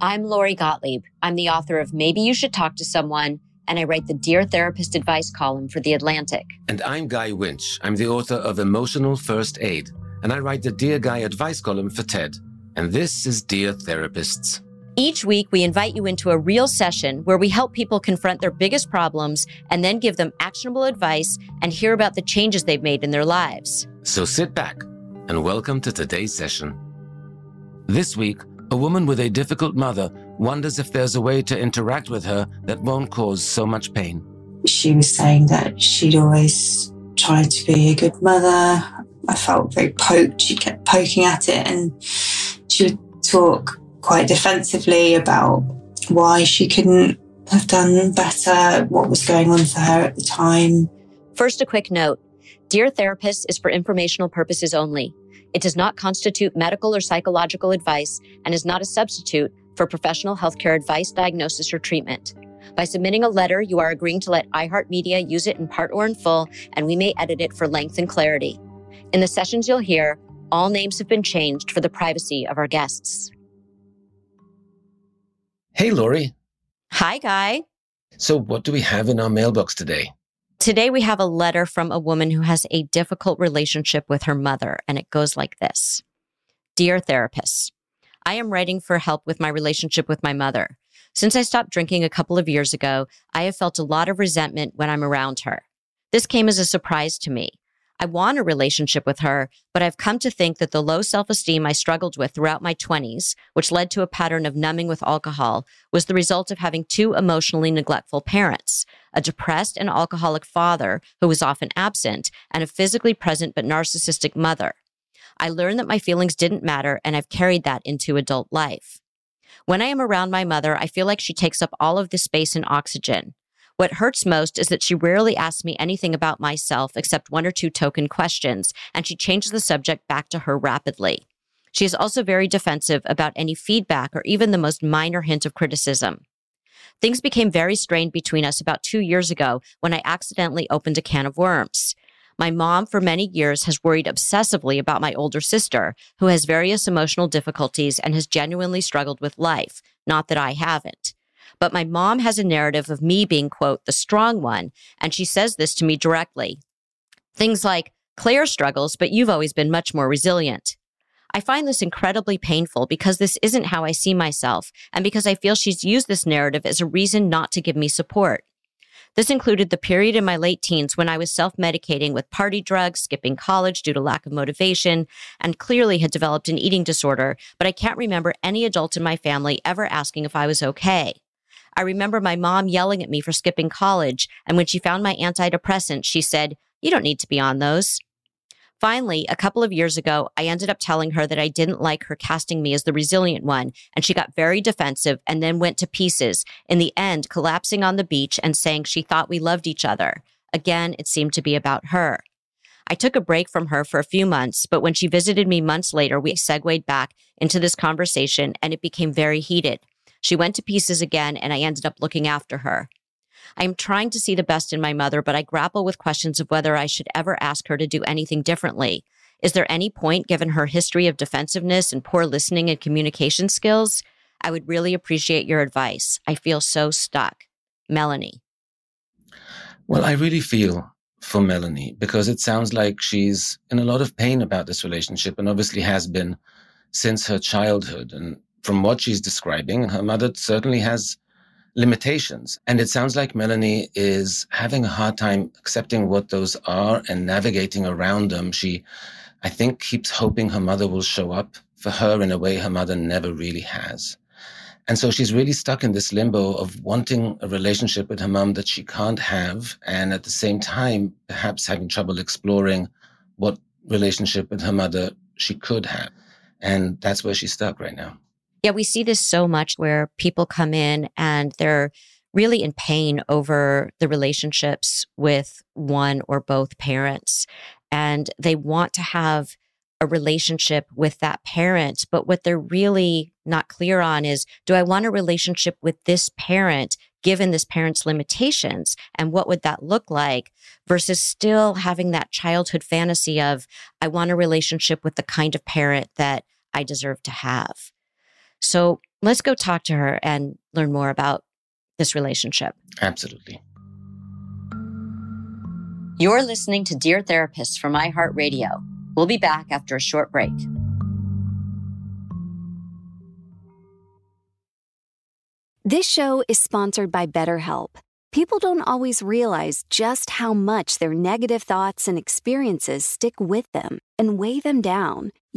I'm Lori Gottlieb. I'm the author of Maybe You Should Talk to Someone, and I write the Dear Therapist advice column for The Atlantic. And I'm Guy Winch. I'm the author of Emotional First Aid, and I write the Dear Guy advice column for TED. And this is Dear Therapists. Each week, we invite you into a real session where we help people confront their biggest problems and then give them actionable advice and hear about the changes they've made in their lives. So sit back and welcome to today's session. This week, a woman with a difficult mother wonders if there's a way to interact with her that won't cause so much pain. She was saying that she'd always tried to be a good mother. I felt very poked. She kept poking at it and she would talk quite defensively about why she couldn't have done better, what was going on for her at the time. First, a quick note Dear Therapist is for informational purposes only. It does not constitute medical or psychological advice and is not a substitute for professional healthcare advice, diagnosis, or treatment. By submitting a letter, you are agreeing to let iHeartMedia use it in part or in full, and we may edit it for length and clarity. In the sessions you'll hear, all names have been changed for the privacy of our guests. Hey, Lori. Hi, Guy. So, what do we have in our mailbox today? Today, we have a letter from a woman who has a difficult relationship with her mother, and it goes like this Dear therapist, I am writing for help with my relationship with my mother. Since I stopped drinking a couple of years ago, I have felt a lot of resentment when I'm around her. This came as a surprise to me. I want a relationship with her, but I've come to think that the low self esteem I struggled with throughout my 20s, which led to a pattern of numbing with alcohol, was the result of having two emotionally neglectful parents a depressed and alcoholic father who was often absent, and a physically present but narcissistic mother. I learned that my feelings didn't matter, and I've carried that into adult life. When I am around my mother, I feel like she takes up all of the space and oxygen. What hurts most is that she rarely asks me anything about myself except one or two token questions, and she changes the subject back to her rapidly. She is also very defensive about any feedback or even the most minor hint of criticism. Things became very strained between us about two years ago when I accidentally opened a can of worms. My mom, for many years, has worried obsessively about my older sister, who has various emotional difficulties and has genuinely struggled with life. Not that I haven't. But my mom has a narrative of me being, quote, the strong one. And she says this to me directly. Things like, Claire struggles, but you've always been much more resilient. I find this incredibly painful because this isn't how I see myself, and because I feel she's used this narrative as a reason not to give me support. This included the period in my late teens when I was self medicating with party drugs, skipping college due to lack of motivation, and clearly had developed an eating disorder, but I can't remember any adult in my family ever asking if I was okay. I remember my mom yelling at me for skipping college. And when she found my antidepressant, she said, You don't need to be on those. Finally, a couple of years ago, I ended up telling her that I didn't like her casting me as the resilient one, and she got very defensive and then went to pieces, in the end, collapsing on the beach and saying she thought we loved each other. Again, it seemed to be about her. I took a break from her for a few months, but when she visited me months later, we segued back into this conversation and it became very heated. She went to pieces again, and I ended up looking after her. I am trying to see the best in my mother, but I grapple with questions of whether I should ever ask her to do anything differently. Is there any point, given her history of defensiveness and poor listening and communication skills? I would really appreciate your advice. I feel so stuck. Melanie. Well, I really feel for Melanie because it sounds like she's in a lot of pain about this relationship and obviously has been since her childhood. And from what she's describing, her mother certainly has limitations. And it sounds like Melanie is having a hard time accepting what those are and navigating around them. She, I think, keeps hoping her mother will show up for her in a way her mother never really has. And so she's really stuck in this limbo of wanting a relationship with her mom that she can't have. And at the same time, perhaps having trouble exploring what relationship with her mother she could have. And that's where she's stuck right now. Yeah, we see this so much where people come in and they're really in pain over the relationships with one or both parents. And they want to have a relationship with that parent. But what they're really not clear on is do I want a relationship with this parent given this parent's limitations? And what would that look like versus still having that childhood fantasy of I want a relationship with the kind of parent that I deserve to have? So let's go talk to her and learn more about this relationship. Absolutely. You're listening to Dear Therapist from iHeartRadio. We'll be back after a short break. This show is sponsored by BetterHelp. People don't always realize just how much their negative thoughts and experiences stick with them and weigh them down.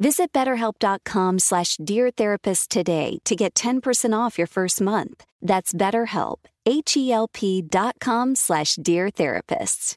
Visit betterhelp.com slash deartherapist today to get 10% off your first month. That's betterhelp, H-E-L-P dot com slash deartherapists.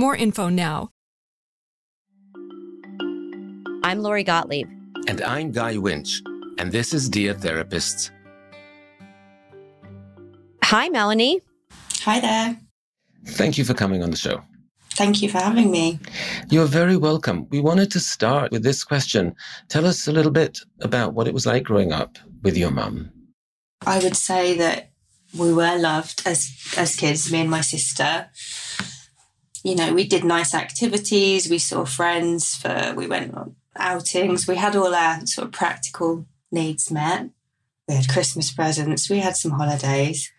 more info now. I'm Lori Gottlieb. And I'm Guy Winch. And this is Dear Therapists. Hi, Melanie. Hi there. Thank you for coming on the show. Thank you for having me. You're very welcome. We wanted to start with this question. Tell us a little bit about what it was like growing up with your mum. I would say that we were loved as as kids, me and my sister. You know, we did nice activities, we saw friends for we went on outings, we had all our sort of practical needs met. We had Christmas presents, we had some holidays.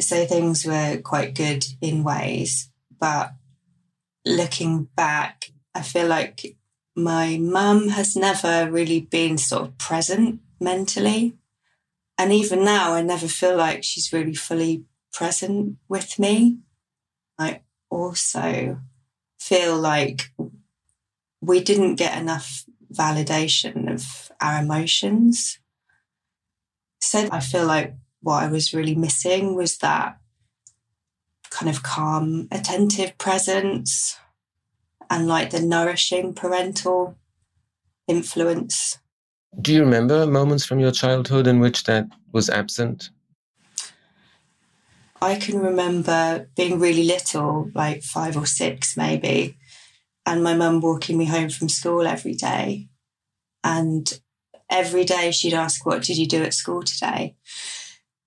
So things were quite good in ways. But looking back, I feel like my mum has never really been sort of present mentally. And even now, I never feel like she's really fully present with me. I also feel like we didn't get enough validation of our emotions. So I feel like what I was really missing was that kind of calm, attentive presence and like the nourishing parental influence. Do you remember moments from your childhood in which that was absent? I can remember being really little, like five or six maybe, and my mum walking me home from school every day. And every day she'd ask, What did you do at school today?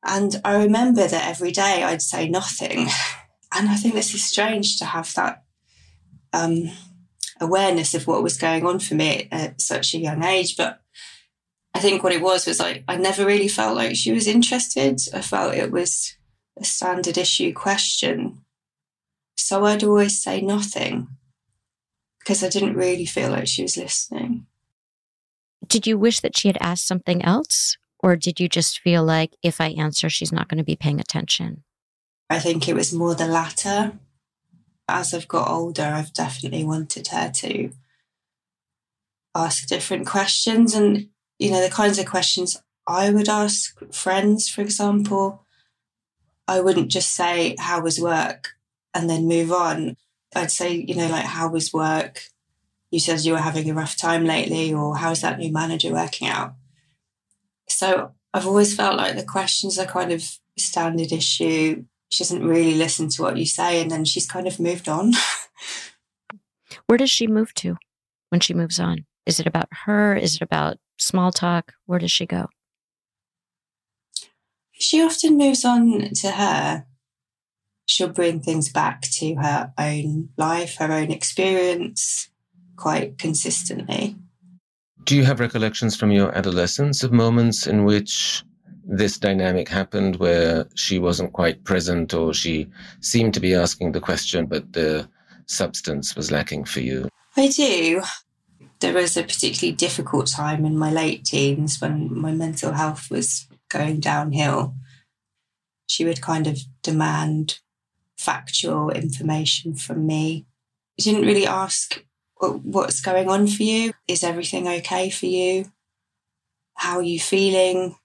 And I remember that every day I'd say nothing. And I think this is strange to have that um, awareness of what was going on for me at such a young age. But I think what it was was like I never really felt like she was interested. I felt it was a standard issue question. So I'd always say nothing because I didn't really feel like she was listening. Did you wish that she had asked something else? Or did you just feel like if I answer, she's not going to be paying attention? I think it was more the latter. As I've got older, I've definitely wanted her to ask different questions. And, you know, the kinds of questions I would ask friends, for example, I wouldn't just say, How was work? and then move on. I'd say, you know, like, How was work? You said you were having a rough time lately, or how's that new manager working out? So I've always felt like the questions are kind of standard issue. She doesn't really listen to what you say, and then she's kind of moved on. Where does she move to when she moves on? Is it about her? Is it about small talk? Where does she go? She often moves on to her. She'll bring things back to her own life, her own experience quite consistently. Do you have recollections from your adolescence of moments in which this dynamic happened where she wasn't quite present or she seemed to be asking the question, but the substance was lacking for you? I do. There was a particularly difficult time in my late teens when my mental health was going downhill. She would kind of demand factual information from me. She didn't really ask what's going on for you? Is everything okay for you? How are you feeling?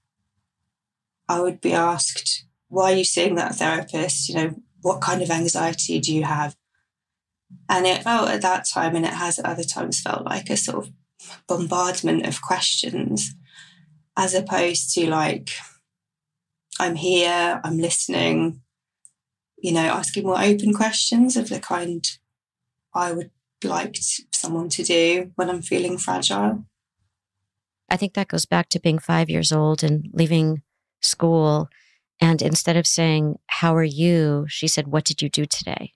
I would be asked, why are you seeing that therapist? You know, what kind of anxiety do you have? And it felt at that time, and it has at other times felt like a sort of bombardment of questions, as opposed to like, I'm here, I'm listening, you know, asking more open questions of the kind I would liked someone to do when I'm feeling fragile. I think that goes back to being five years old and leaving school. And instead of saying, How are you? she said, What did you do today?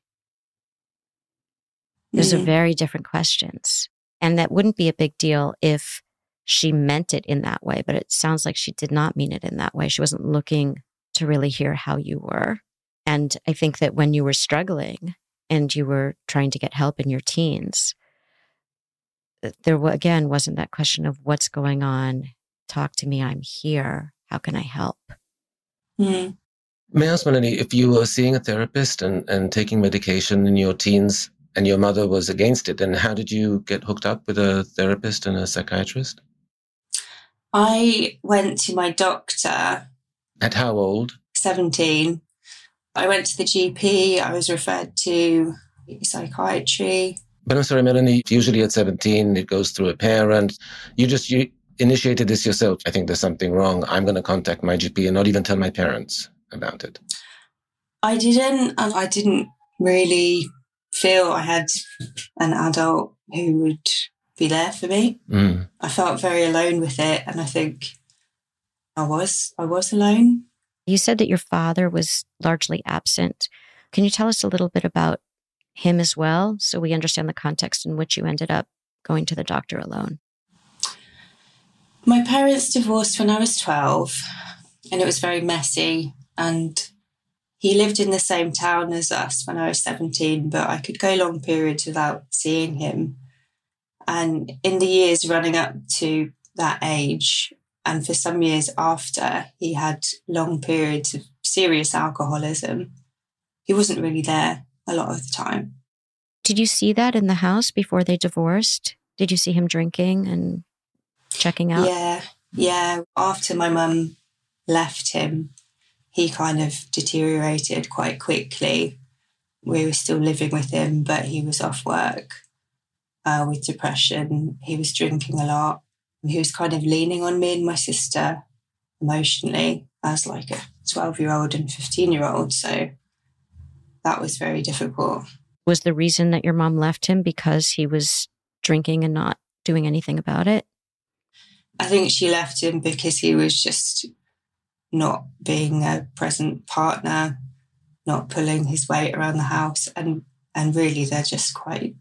Those mm. are very different questions. And that wouldn't be a big deal if she meant it in that way, but it sounds like she did not mean it in that way. She wasn't looking to really hear how you were. And I think that when you were struggling, and you were trying to get help in your teens, there again wasn't that question of what's going on. Talk to me. I'm here. How can I help? Mm. May I ask, Melanie, if you were seeing a therapist and, and taking medication in your teens and your mother was against it, then how did you get hooked up with a therapist and a psychiatrist? I went to my doctor. At how old? 17. I went to the GP. I was referred to psychiatry. But I'm sorry, Melanie, usually at 17, it goes through a parent. You just you initiated this yourself. I think there's something wrong. I'm going to contact my GP and not even tell my parents about it. I didn't, and I didn't really feel I had an adult who would be there for me. Mm. I felt very alone with it, and I think I was I was alone. You said that your father was largely absent. Can you tell us a little bit about him as well so we understand the context in which you ended up going to the doctor alone? My parents divorced when I was 12 and it was very messy. And he lived in the same town as us when I was 17, but I could go long periods without seeing him. And in the years running up to that age, and for some years after, he had long periods of serious alcoholism. He wasn't really there a lot of the time. Did you see that in the house before they divorced? Did you see him drinking and checking out? Yeah, yeah. After my mum left him, he kind of deteriorated quite quickly. We were still living with him, but he was off work uh, with depression. He was drinking a lot he was kind of leaning on me and my sister emotionally as like a 12 year old and 15 year old. So that was very difficult. Was the reason that your mom left him because he was drinking and not doing anything about it? I think she left him because he was just not being a present partner, not pulling his weight around the house. And, and really, they're just quite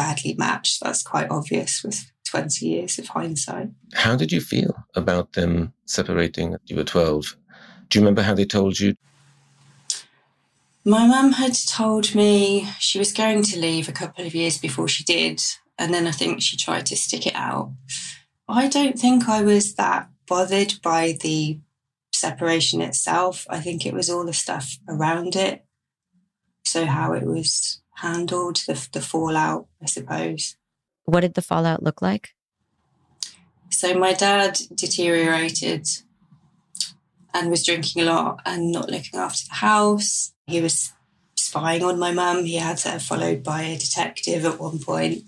badly matched. That's quite obvious with 20 years of hindsight. How did you feel about them separating? You were 12. Do you remember how they told you? My mum had told me she was going to leave a couple of years before she did. And then I think she tried to stick it out. I don't think I was that bothered by the separation itself. I think it was all the stuff around it. So, how it was handled, the, the fallout, I suppose. What did the fallout look like? So, my dad deteriorated and was drinking a lot and not looking after the house. He was spying on my mum. He had her followed by a detective at one point.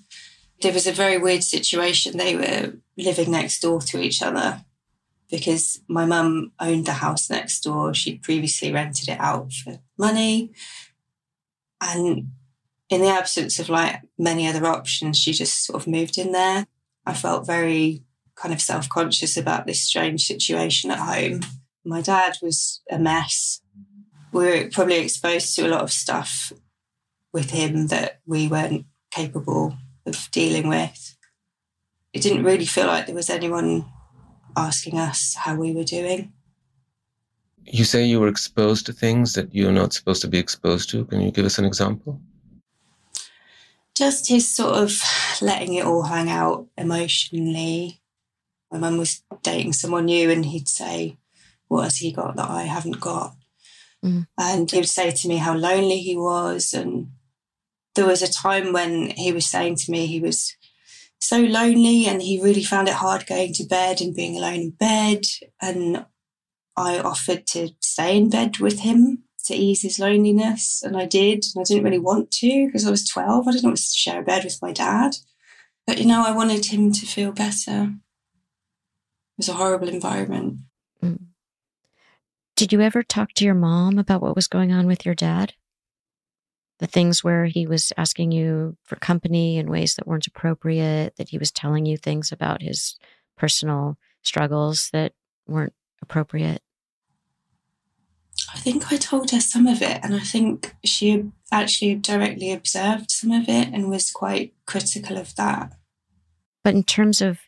There was a very weird situation. They were living next door to each other because my mum owned the house next door. She'd previously rented it out for money. And in the absence of like many other options, she just sort of moved in there. I felt very kind of self conscious about this strange situation at home. My dad was a mess. We were probably exposed to a lot of stuff with him that we weren't capable of dealing with. It didn't really feel like there was anyone asking us how we were doing. You say you were exposed to things that you're not supposed to be exposed to. Can you give us an example? Just his sort of letting it all hang out emotionally. My mum was dating someone new, and he'd say, What has he got that I haven't got? Mm. And he would say to me how lonely he was. And there was a time when he was saying to me he was so lonely and he really found it hard going to bed and being alone in bed. And I offered to stay in bed with him to ease his loneliness. And I did. And I didn't really want to because I was 12. I didn't want to share a bed with my dad. But, you know, I wanted him to feel better. It was a horrible environment. Mm. Did you ever talk to your mom about what was going on with your dad? The things where he was asking you for company in ways that weren't appropriate, that he was telling you things about his personal struggles that weren't appropriate? I think I told her some of it, and I think she actually directly observed some of it and was quite critical of that. But in terms of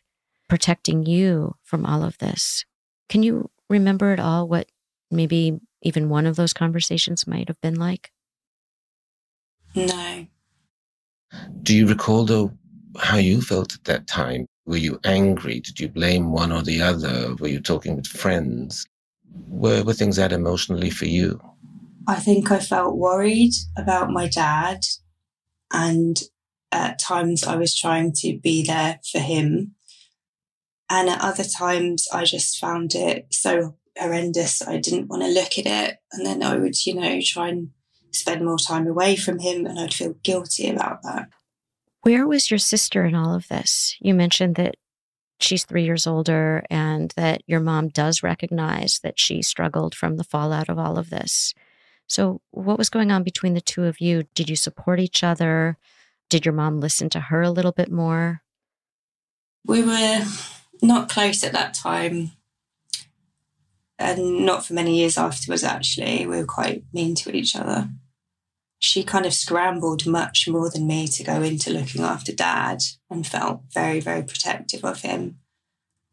protecting you from all of this, can you remember at all what maybe even one of those conversations might have been like? No. Do you recall, though, how you felt at that time? Were you angry? Did you blame one or the other? Were you talking with friends? Where were things at emotionally for you? I think I felt worried about my dad, and at times I was trying to be there for him. And at other times, I just found it so horrendous. I didn't want to look at it. And then I would, you know, try and spend more time away from him, and I'd feel guilty about that. Where was your sister in all of this? You mentioned that she's three years older and that your mom does recognize that she struggled from the fallout of all of this. So, what was going on between the two of you? Did you support each other? Did your mom listen to her a little bit more? We were not close at that time. And not for many years afterwards, actually. We were quite mean to each other. She kind of scrambled much more than me to go into looking after dad and felt very, very protective of him.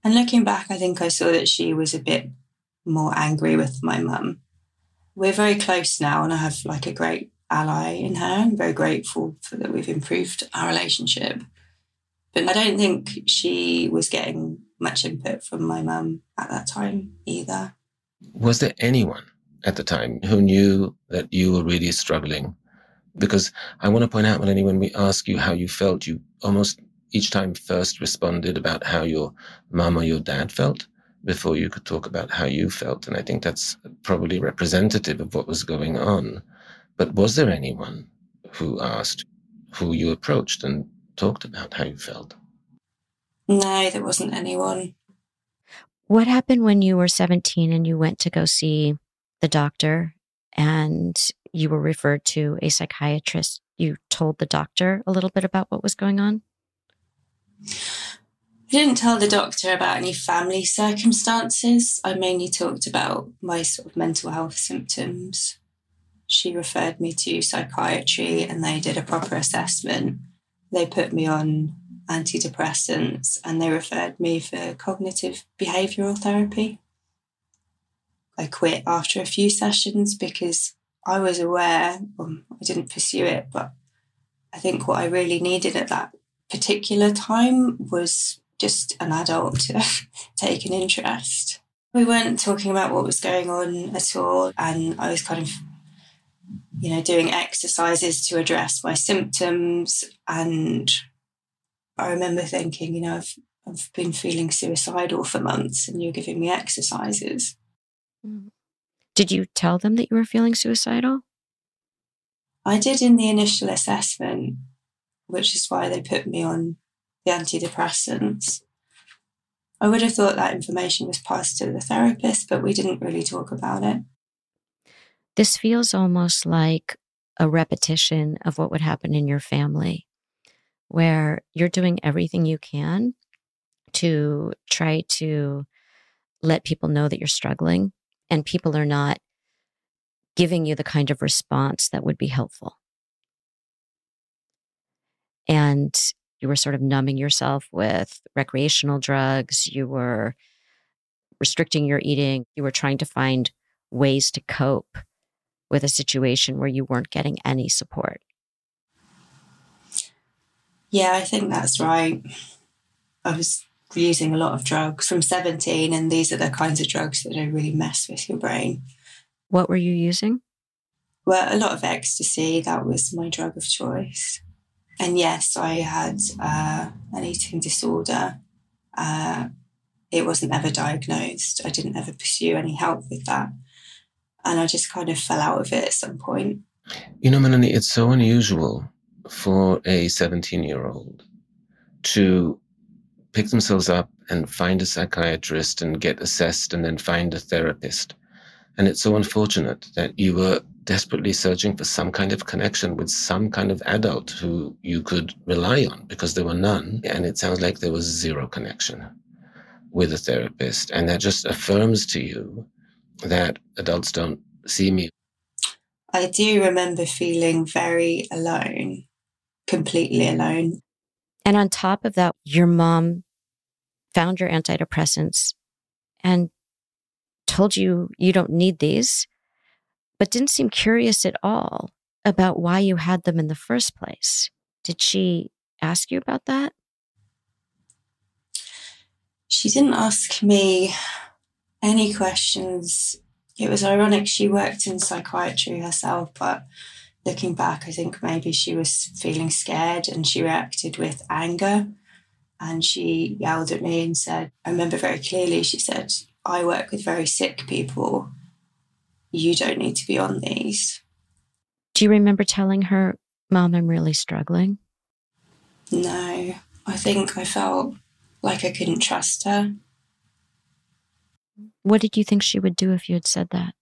And looking back, I think I saw that she was a bit more angry with my mum. We're very close now, and I have like a great ally in her. I'm very grateful for that we've improved our relationship. But I don't think she was getting much input from my mum at that time either. Was there anyone at the time who knew that you were really struggling? Because I want to point out, Melanie, when we ask you how you felt, you almost each time first responded about how your mom or your dad felt before you could talk about how you felt. And I think that's probably representative of what was going on. But was there anyone who asked, who you approached and talked about how you felt? No, there wasn't anyone. What happened when you were 17 and you went to go see the doctor and you were referred to a psychiatrist? You told the doctor a little bit about what was going on? I didn't tell the doctor about any family circumstances. I mainly talked about my sort of mental health symptoms. she referred me to psychiatry and they did a proper assessment. They put me on antidepressants and they referred me for cognitive behavioral therapy. I quit after a few sessions because I was aware, um, I didn't pursue it, but I think what I really needed at that particular time was just an adult to take an interest. We weren't talking about what was going on at all, and I was kind of you know, doing exercises to address my symptoms. And I remember thinking, you know, I've, I've been feeling suicidal for months and you're giving me exercises. Mm. Did you tell them that you were feeling suicidal? I did in the initial assessment, which is why they put me on the antidepressants. I would have thought that information was passed to the therapist, but we didn't really talk about it. This feels almost like a repetition of what would happen in your family, where you're doing everything you can to try to let people know that you're struggling, and people are not giving you the kind of response that would be helpful. And you were sort of numbing yourself with recreational drugs, you were restricting your eating, you were trying to find ways to cope with a situation where you weren't getting any support? Yeah, I think that's right. I was using a lot of drugs from 17, and these are the kinds of drugs that really mess with your brain. What were you using? Well, a lot of ecstasy. That was my drug of choice. And yes, I had uh, an eating disorder. Uh, it wasn't ever diagnosed. I didn't ever pursue any help with that and I just kind of fell out of it at some point. You know, Melanie, it's so unusual for a 17 year old to pick themselves up and find a psychiatrist and get assessed and then find a therapist. And it's so unfortunate that you were desperately searching for some kind of connection with some kind of adult who you could rely on because there were none. And it sounds like there was zero connection with a therapist. And that just affirms to you that adults don't see me. I do remember feeling very alone, completely alone. And on top of that, your mom found your antidepressants and told you you don't need these, but didn't seem curious at all about why you had them in the first place. Did she ask you about that? She didn't ask me any questions. It was ironic. She worked in psychiatry herself, but looking back, I think maybe she was feeling scared and she reacted with anger. And she yelled at me and said, I remember very clearly, she said, I work with very sick people. You don't need to be on these. Do you remember telling her, Mom, I'm really struggling? No, I think I felt like I couldn't trust her. What did you think she would do if you had said that?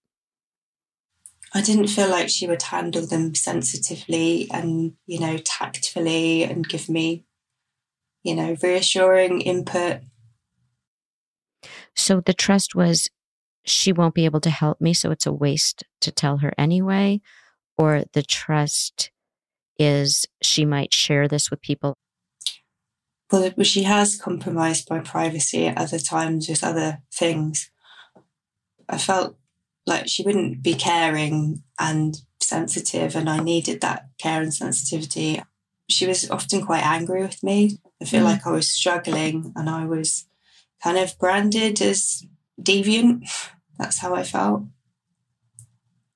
I didn't feel like she would handle them sensitively and, you know, tactfully and give me, you know, reassuring input. So the trust was she won't be able to help me, so it's a waste to tell her anyway, or the trust is she might share this with people. Well, she has compromised my privacy at other times with other things. I felt like she wouldn't be caring and sensitive, and I needed that care and sensitivity. She was often quite angry with me. I feel mm. like I was struggling and I was kind of branded as deviant. That's how I felt.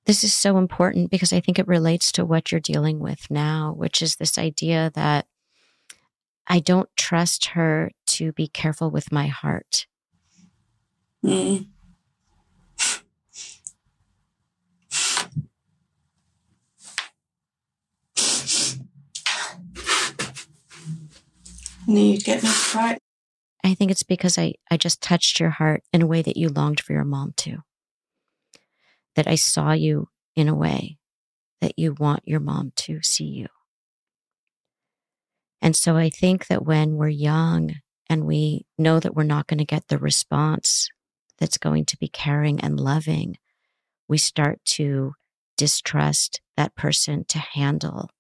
This is so important because I think it relates to what you're dealing with now, which is this idea that I don't trust her to be careful with my heart. Mm. You'd get me right. I think it's because I, I just touched your heart in a way that you longed for your mom to. That I saw you in a way that you want your mom to see you. And so I think that when we're young and we know that we're not going to get the response that's going to be caring and loving, we start to distrust that person to handle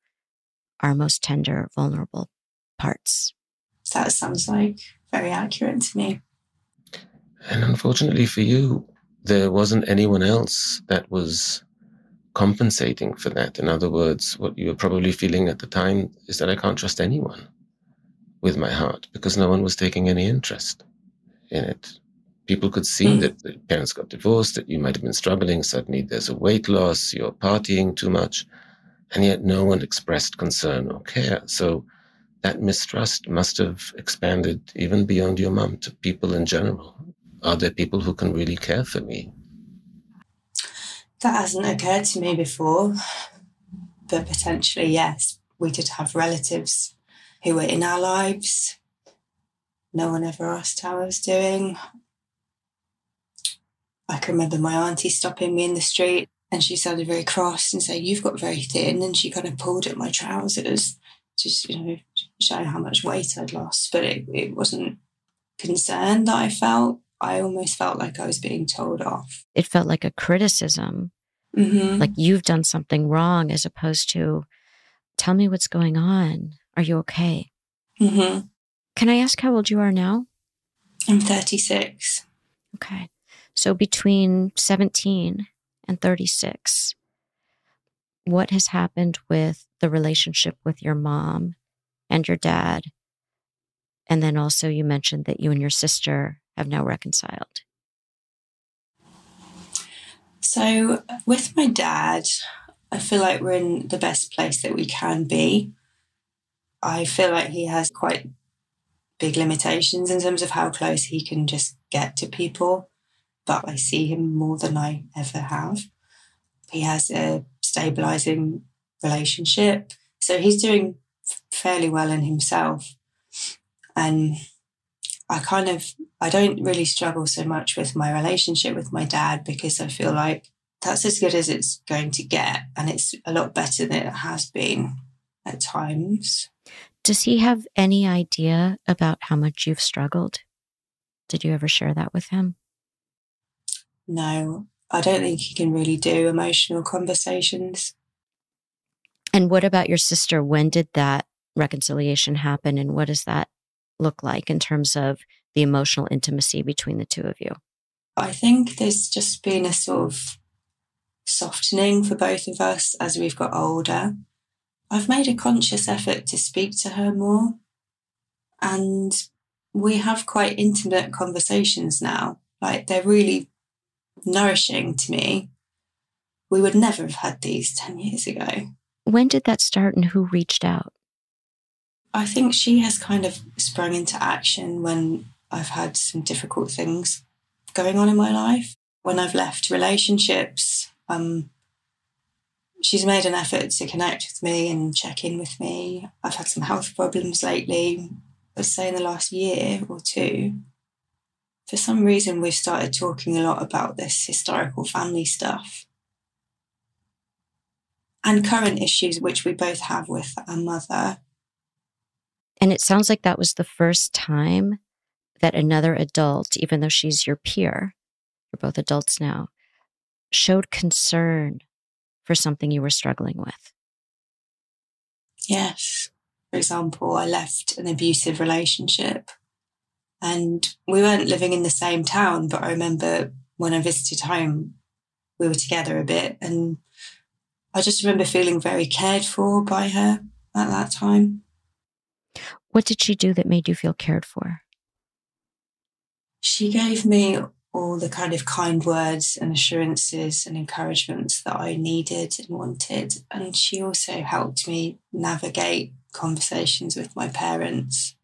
our most tender, vulnerable parts. That sounds like very accurate to me. And unfortunately for you, there wasn't anyone else that was compensating for that. In other words, what you were probably feeling at the time is that I can't trust anyone with my heart because no one was taking any interest in it. People could see mm. that the parents got divorced, that you might have been struggling. Suddenly there's a weight loss, you're partying too much, and yet no one expressed concern or care. So that mistrust must have expanded even beyond your mom to people in general. Are there people who can really care for me? That hasn't occurred to me before, but potentially, yes. We did have relatives who were in our lives. No one ever asked how I was doing. I can remember my auntie stopping me in the street and she sounded very cross and saying, You've got very thin. And she kind of pulled at my trousers, just, you know, showing how much weight I'd lost. But it, it wasn't concern that I felt. I almost felt like I was being told off. It felt like a criticism, mm-hmm. like you've done something wrong, as opposed to, tell me what's going on. Are you okay? Mm-hmm. Can I ask how old you are now? I'm 36. Okay. So between 17 and 36, what has happened with the relationship with your mom and your dad? And then also, you mentioned that you and your sister have now reconciled. So, with my dad, I feel like we're in the best place that we can be. I feel like he has quite big limitations in terms of how close he can just get to people, but I see him more than I ever have. He has a stabilizing relationship. So he's doing fairly well in himself. And I kind of I don't really struggle so much with my relationship with my dad because I feel like that's as good as it's going to get and it's a lot better than it has been at times. Does he have any idea about how much you've struggled? Did you ever share that with him? No, I don't think he can really do emotional conversations. And what about your sister? When did that reconciliation happen? And what does that look like in terms of the emotional intimacy between the two of you? I think there's just been a sort of softening for both of us as we've got older. I've made a conscious effort to speak to her more. And we have quite intimate conversations now. Like they're really nourishing to me. We would never have had these 10 years ago. When did that start and who reached out? I think she has kind of sprung into action when I've had some difficult things going on in my life. When I've left relationships, um, she's made an effort to connect with me and check in with me. I've had some health problems lately, let's say in the last year or two. For some reason, we've started talking a lot about this historical family stuff and current issues which we both have with our mother. And it sounds like that was the first time that another adult, even though she's your peer, you're both adults now, showed concern for something you were struggling with? Yes. For example, I left an abusive relationship and we weren't living in the same town, but I remember when I visited home, we were together a bit. And I just remember feeling very cared for by her at that time. What did she do that made you feel cared for? She gave me all the kind of kind words and assurances and encouragements that I needed and wanted. And she also helped me navigate conversations with my parents.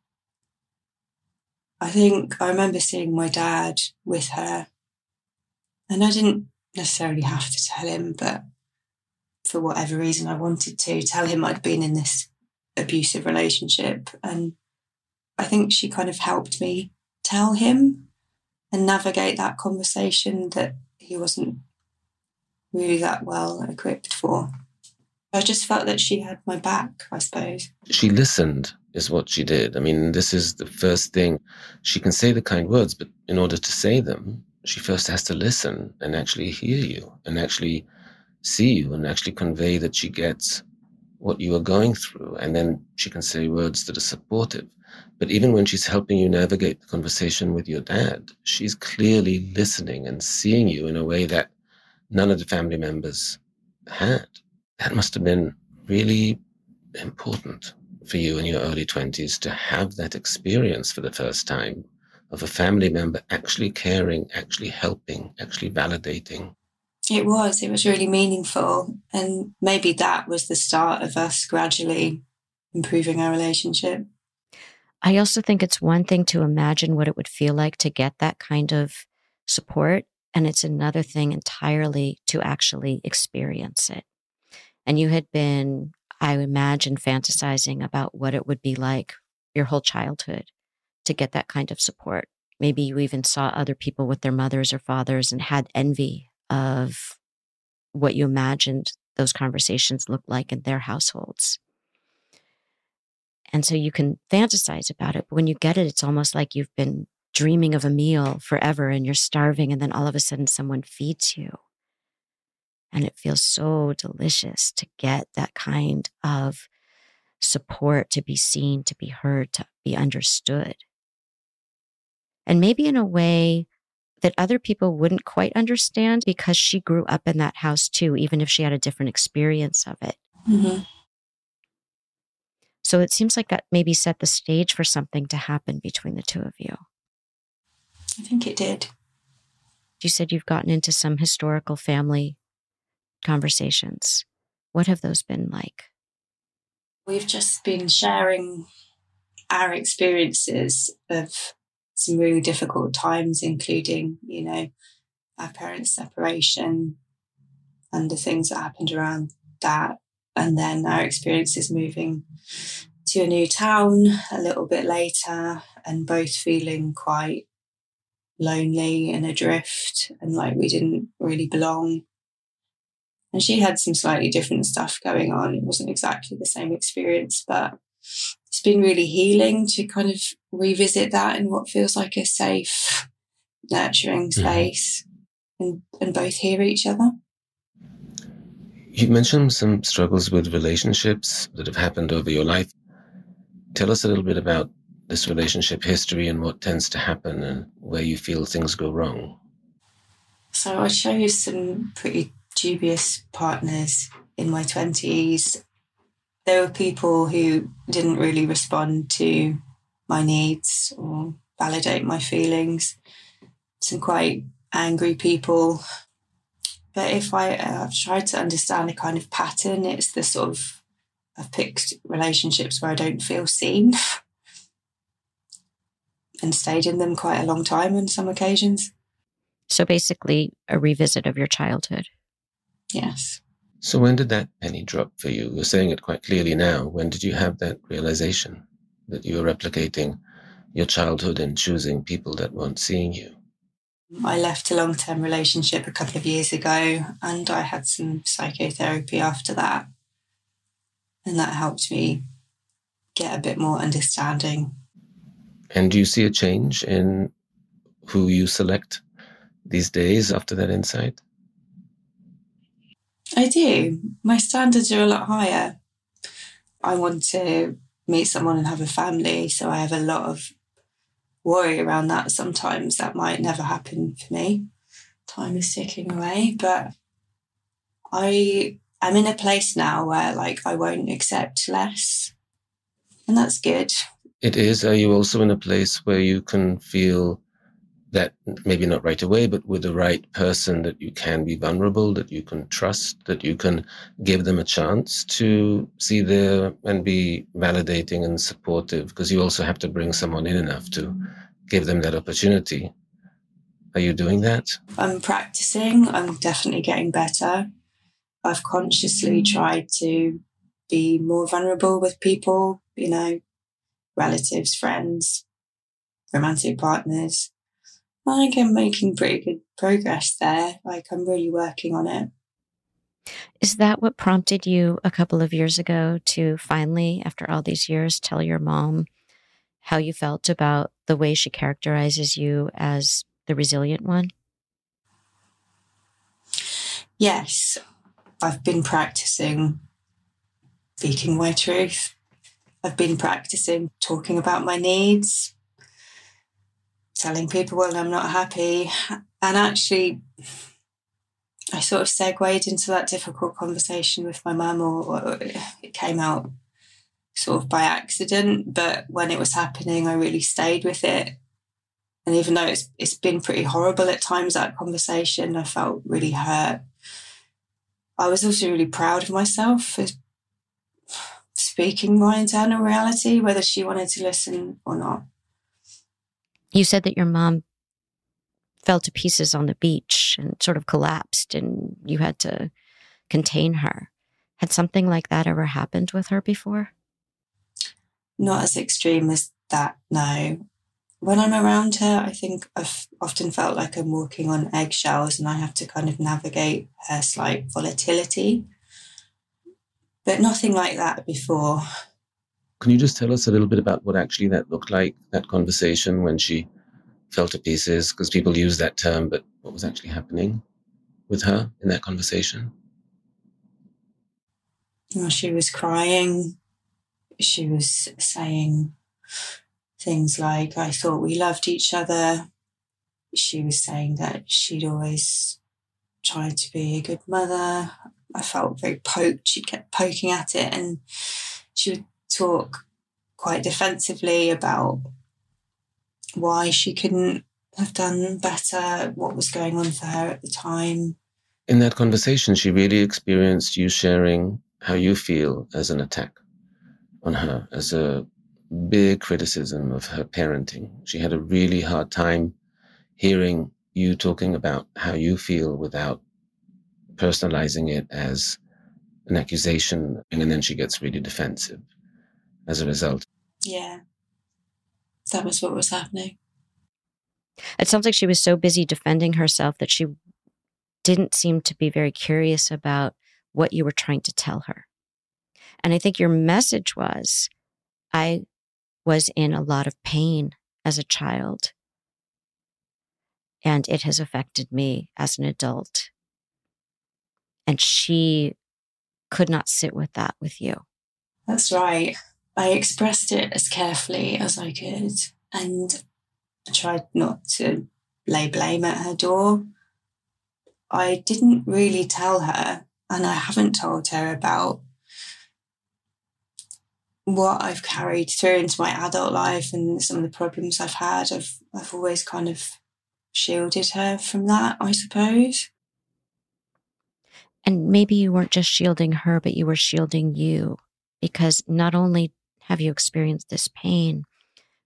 I think I remember seeing my dad with her, and I didn't necessarily have to tell him, but for whatever reason, I wanted to tell him I'd been in this abusive relationship. And I think she kind of helped me tell him and navigate that conversation that he wasn't really that well equipped for. I just felt that she had my back, I suppose. She listened, is what she did. I mean, this is the first thing. She can say the kind words, but in order to say them, she first has to listen and actually hear you and actually see you and actually convey that she gets what you are going through. And then she can say words that are supportive. But even when she's helping you navigate the conversation with your dad, she's clearly listening and seeing you in a way that none of the family members had. That must have been really important for you in your early 20s to have that experience for the first time of a family member actually caring, actually helping, actually validating. It was. It was really meaningful. And maybe that was the start of us gradually improving our relationship. I also think it's one thing to imagine what it would feel like to get that kind of support. And it's another thing entirely to actually experience it. And you had been, I imagine, fantasizing about what it would be like your whole childhood to get that kind of support. Maybe you even saw other people with their mothers or fathers and had envy of what you imagined those conversations looked like in their households. And so you can fantasize about it. But when you get it, it's almost like you've been dreaming of a meal forever and you're starving. And then all of a sudden someone feeds you. And it feels so delicious to get that kind of support, to be seen, to be heard, to be understood. And maybe in a way that other people wouldn't quite understand because she grew up in that house too, even if she had a different experience of it. Mm-hmm. So it seems like that maybe set the stage for something to happen between the two of you. I think it did. You said you've gotten into some historical family conversations. What have those been like? We've just been sharing our experiences of some really difficult times, including, you know, our parents' separation and the things that happened around that. And then our experiences moving to a new town a little bit later and both feeling quite lonely and adrift and like we didn't really belong. And she had some slightly different stuff going on. It wasn't exactly the same experience, but it's been really healing to kind of revisit that in what feels like a safe, nurturing mm-hmm. space mm-hmm. and, and both hear each other. You mentioned some struggles with relationships that have happened over your life. Tell us a little bit about this relationship history and what tends to happen and where you feel things go wrong. So I chose some pretty dubious partners in my 20s. There were people who didn't really respond to my needs or validate my feelings. Some quite angry people but if I, uh, I've tried to understand a kind of pattern, it's the sort of, I've picked relationships where I don't feel seen and stayed in them quite a long time on some occasions. So basically, a revisit of your childhood. Yes. So when did that penny drop for you? You're saying it quite clearly now. When did you have that realization that you were replicating your childhood and choosing people that weren't seeing you? I left a long term relationship a couple of years ago and I had some psychotherapy after that. And that helped me get a bit more understanding. And do you see a change in who you select these days after that insight? I do. My standards are a lot higher. I want to meet someone and have a family, so I have a lot of worry around that sometimes that might never happen for me. Time is ticking away, but I am in a place now where like I won't accept less. And that's good. It is. Are you also in a place where you can feel that maybe not right away, but with the right person that you can be vulnerable, that you can trust, that you can give them a chance to see there and be validating and supportive, because you also have to bring someone in enough to give them that opportunity. Are you doing that? I'm practicing. I'm definitely getting better. I've consciously tried to be more vulnerable with people, you know, relatives, friends, romantic partners I think I'm making pretty good progress there. Like I'm really working on it. Is that what prompted you a couple of years ago to finally, after all these years, tell your mom how you felt about the way she characterizes you as the resilient one? Yes. I've been practicing speaking my truth. I've been practicing talking about my needs, telling people when I'm not happy. And actually, I sort of segued into that difficult conversation with my mum, or, it came out sort of by accident. But when it was happening, I really stayed with it. And even though it's it's been pretty horrible at times, that conversation, I felt really hurt. I was also really proud of myself for speaking my internal reality, whether she wanted to listen or not. You said that your mom fell to pieces on the beach and sort of collapsed, and you had to contain her. Had something like that ever happened with her before? Not as extreme as that, no. When I'm around her, I think I've often felt like I'm walking on eggshells and I have to kind of navigate her slight volatility. But nothing like that before. Can you just tell us a little bit about what actually that looked like, that conversation when she fell to pieces? Because people use that term, but what was actually happening with her in that conversation? Well, she was crying. She was saying things like, I thought we loved each other. She was saying that she'd always tried to be a good mother. I felt very poked. She kept poking at it and she would talk quite defensively about why she couldn't have done better, what was going on for her at the time. In that conversation, she really experienced you sharing how you feel as an attack on her, as a big criticism of her parenting. She had a really hard time hearing you talking about how you feel without personalizing it as an accusation. And then she gets really defensive as a result. Yeah. That was what was happening. It sounds like she was so busy defending herself that she didn't seem to be very curious about what you were trying to tell her. And I think your message was I was in a lot of pain as a child, and it has affected me as an adult. And she could not sit with that with you. That's right. I expressed it as carefully as I could and I tried not to lay blame at her door. I didn't really tell her, and I haven't told her about what I've carried through into my adult life and some of the problems I've had. I've I've always kind of shielded her from that, I suppose. And maybe you weren't just shielding her, but you were shielding you because not only have you experienced this pain,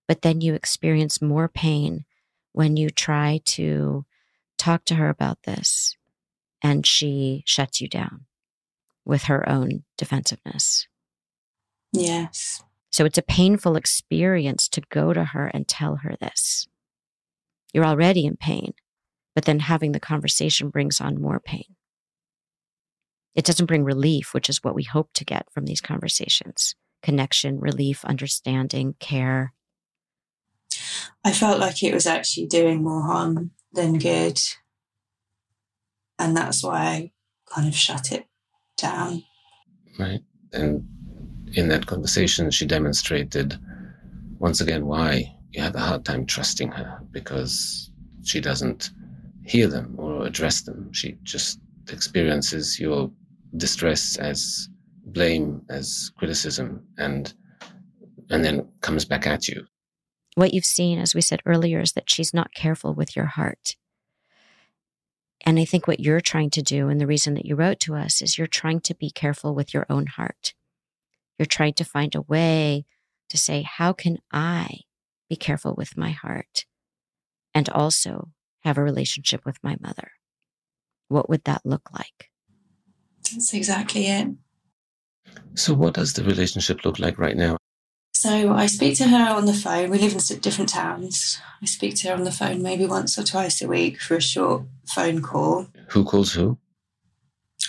but then you experience more pain when you try to talk to her about this and she shuts you down with her own defensiveness. Yes. So it's a painful experience to go to her and tell her this. You're already in pain, but then having the conversation brings on more pain. It doesn't bring relief, which is what we hope to get from these conversations connection, relief, understanding, care. I felt like it was actually doing more harm than good. And that's why I kind of shut it down. Right. And in that conversation, she demonstrated once again why you have a hard time trusting her because she doesn't hear them or address them. She just experiences your distress as blame, as criticism, and and then comes back at you. What you've seen, as we said earlier, is that she's not careful with your heart. And I think what you're trying to do, and the reason that you wrote to us, is you're trying to be careful with your own heart. You're trying to find a way to say, how can I be careful with my heart and also have a relationship with my mother? What would that look like? That's exactly it. So, what does the relationship look like right now? So, I speak to her on the phone. We live in different towns. I speak to her on the phone maybe once or twice a week for a short phone call. Who calls who?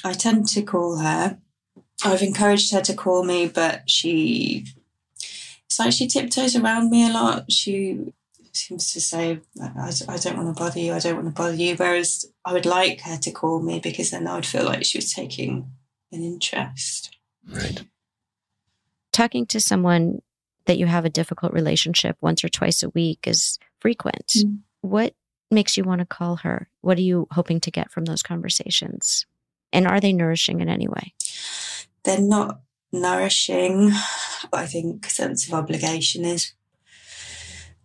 I tend to call her. I've encouraged her to call me, but she, it's like she tiptoes around me a lot. She seems to say, I, I don't want to bother you, I don't want to bother you. Whereas I would like her to call me because then I would feel like she was taking an interest. Right. Talking to someone that you have a difficult relationship once or twice a week is frequent. Mm. What makes you want to call her? What are you hoping to get from those conversations? And are they nourishing in any way? They're not nourishing. I think sense of obligation is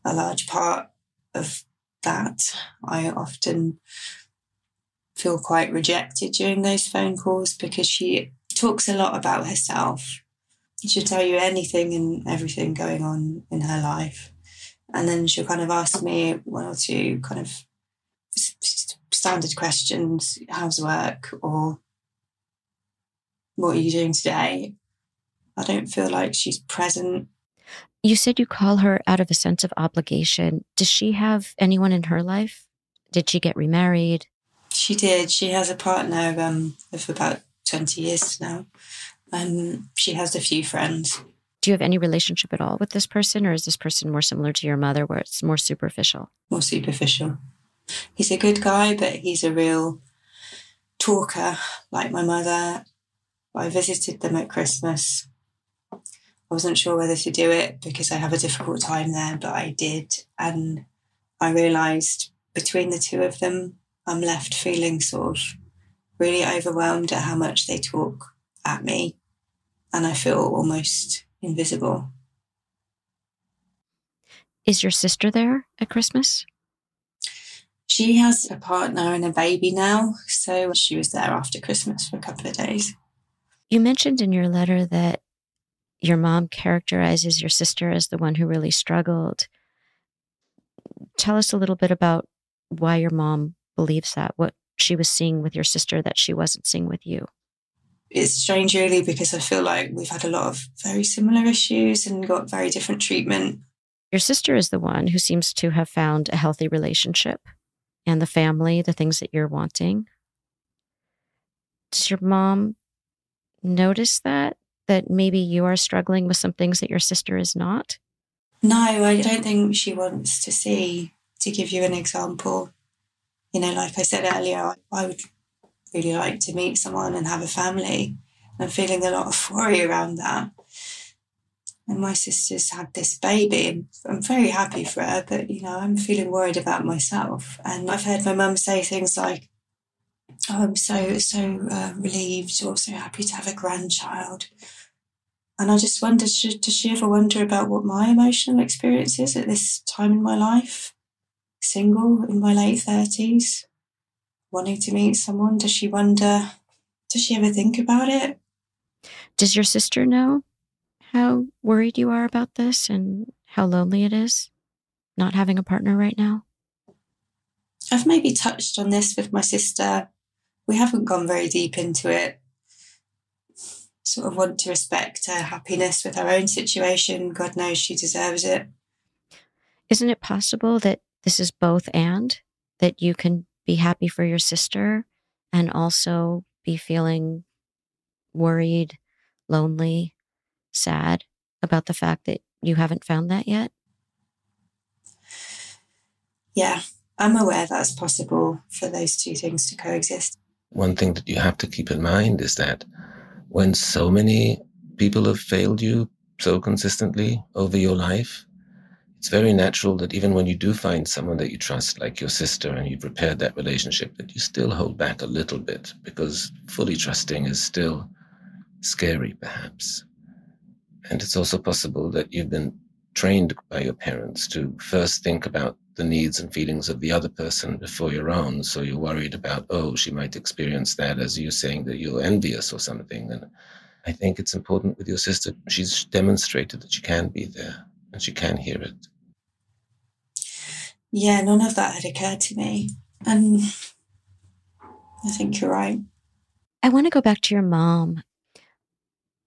a large part of that. I often feel quite rejected during those phone calls because she talks a lot about herself. She'll tell you anything and everything going on in her life. And then she'll kind of ask me one or two kind of standard questions how's work or what are you doing today? I don't feel like she's present. You said you call her out of a sense of obligation. Does she have anyone in her life? Did she get remarried? She did. She has a partner um, of about 20 years now. Um, she has a few friends. Do you have any relationship at all with this person, or is this person more similar to your mother, where it's more superficial? More superficial. He's a good guy, but he's a real talker, like my mother. I visited them at Christmas. I wasn't sure whether to do it because I have a difficult time there, but I did. And I realised between the two of them, I'm left feeling sort of really overwhelmed at how much they talk at me. And I feel almost invisible. Is your sister there at Christmas? She has a partner and a baby now. So she was there after Christmas for a couple of days. You mentioned in your letter that your mom characterizes your sister as the one who really struggled. Tell us a little bit about why your mom believes that, what she was seeing with your sister that she wasn't seeing with you. It's strange, really, because I feel like we've had a lot of very similar issues and got very different treatment. Your sister is the one who seems to have found a healthy relationship and the family, the things that you're wanting. Does your mom notice that? That maybe you are struggling with some things that your sister is not? No, I don't think she wants to see. To give you an example, you know, like I said earlier, I would really like to meet someone and have a family. I'm feeling a lot of worry around that. And my sister's had this baby, and I'm very happy for her, but you know, I'm feeling worried about myself. And I've heard my mum say things like, oh, I'm so, so uh, relieved or so happy to have a grandchild. And I just wonder, should, does she ever wonder about what my emotional experience is at this time in my life? Single in my late 30s, wanting to meet someone. Does she wonder, does she ever think about it? Does your sister know how worried you are about this and how lonely it is not having a partner right now? I've maybe touched on this with my sister we haven't gone very deep into it. Sort of want to respect her happiness with her own situation. God knows she deserves it. Isn't it possible that this is both and that you can be happy for your sister and also be feeling worried, lonely, sad about the fact that you haven't found that yet? Yeah, I'm aware that's possible for those two things to coexist one thing that you have to keep in mind is that when so many people have failed you so consistently over your life, it's very natural that even when you do find someone that you trust, like your sister, and you've repaired that relationship, that you still hold back a little bit because fully trusting is still scary, perhaps. And it's also possible that you've been trained by your parents to first think about the needs and feelings of the other person before your own. So you're worried about, oh, she might experience that as you saying that you're envious or something. And I think it's important with your sister. She's demonstrated that she can be there and she can hear it. Yeah, none of that had occurred to me. And I think you're right. I want to go back to your mom.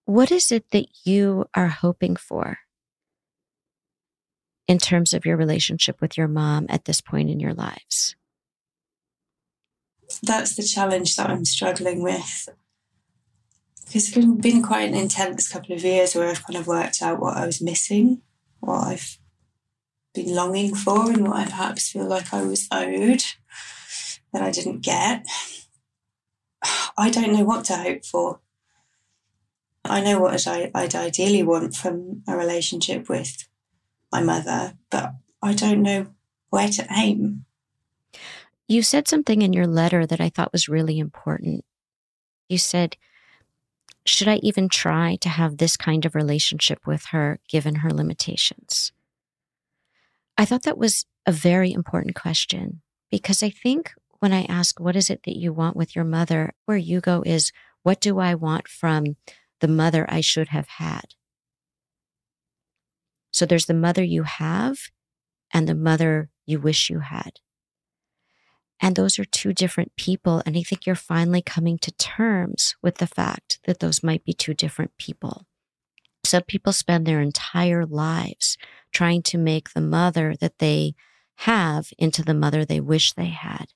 What is it that you are hoping for in terms of your relationship with your mom at this point in your lives? That's the challenge that I'm struggling with. Because it's been quite an intense couple of years where I've kind of worked out what I was missing, what I've been longing for and what I perhaps feel like I was owed that I didn't get. I don't know what to hope for. I know what I'd, I'd ideally want from a relationship with my mother, but I don't know where to aim. You said something in your letter that I thought was really important. You said, Should I even try to have this kind of relationship with her given her limitations? I thought that was a very important question because I think when I ask, What is it that you want with your mother? where you go is, What do I want from the mother I should have had? So there's the mother you have and the mother you wish you had. And those are two different people. And I think you're finally coming to terms with the fact that those might be two different people. Some people spend their entire lives trying to make the mother that they have into the mother they wish they had.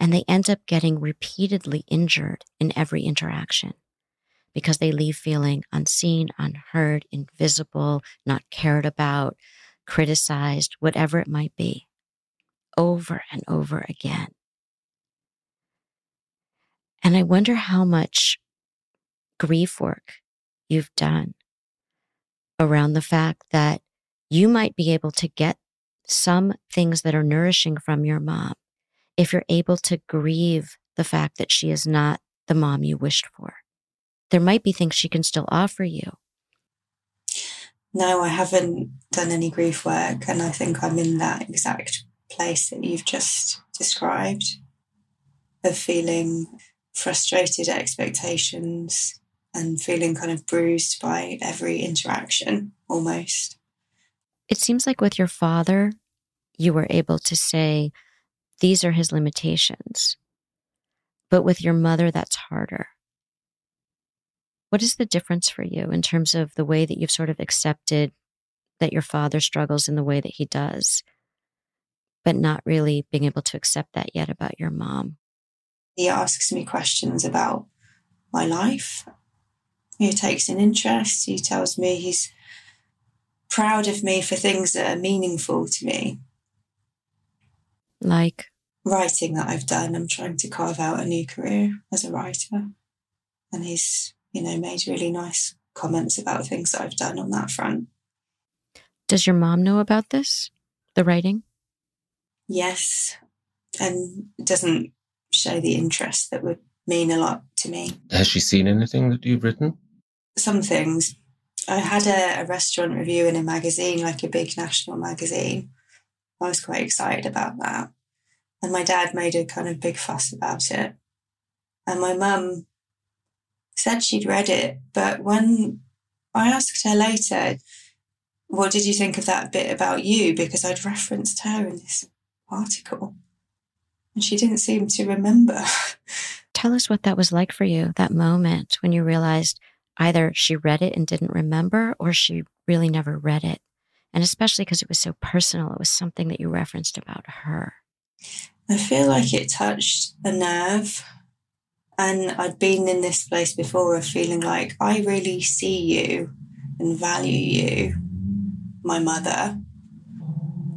And they end up getting repeatedly injured in every interaction because they leave feeling unseen, unheard, invisible, not cared about, criticized, whatever it might be, over and over again. And I wonder how much grief work you've done around the fact that you might be able to get some things that are nourishing from your mom if you're able to grieve the fact that she is not the mom you wished for. There might be things she can still offer you. No, I haven't done any grief work. And I think I'm in that exact place that you've just described of feeling frustrated expectations and feeling kind of bruised by every interaction almost. It seems like with your father, you were able to say, these are his limitations. But with your mother, that's harder. What is the difference for you in terms of the way that you've sort of accepted that your father struggles in the way that he does, but not really being able to accept that yet about your mom? He asks me questions about my life. He takes an interest. He tells me he's proud of me for things that are meaningful to me. Like writing that I've done. I'm trying to carve out a new career as a writer. And he's, you know, made really nice comments about things that I've done on that front. Does your mom know about this, the writing? Yes. And doesn't show the interest that would mean a lot to me. Has she seen anything that you've written? Some things. I had a, a restaurant review in a magazine, like a big national magazine. I was quite excited about that. And my dad made a kind of big fuss about it. And my mum said she'd read it. But when I asked her later, what did you think of that bit about you? Because I'd referenced her in this article and she didn't seem to remember. Tell us what that was like for you, that moment when you realized either she read it and didn't remember or she really never read it. And especially because it was so personal, it was something that you referenced about her. I feel like it touched a nerve. And I'd been in this place before of feeling like I really see you and value you, my mother.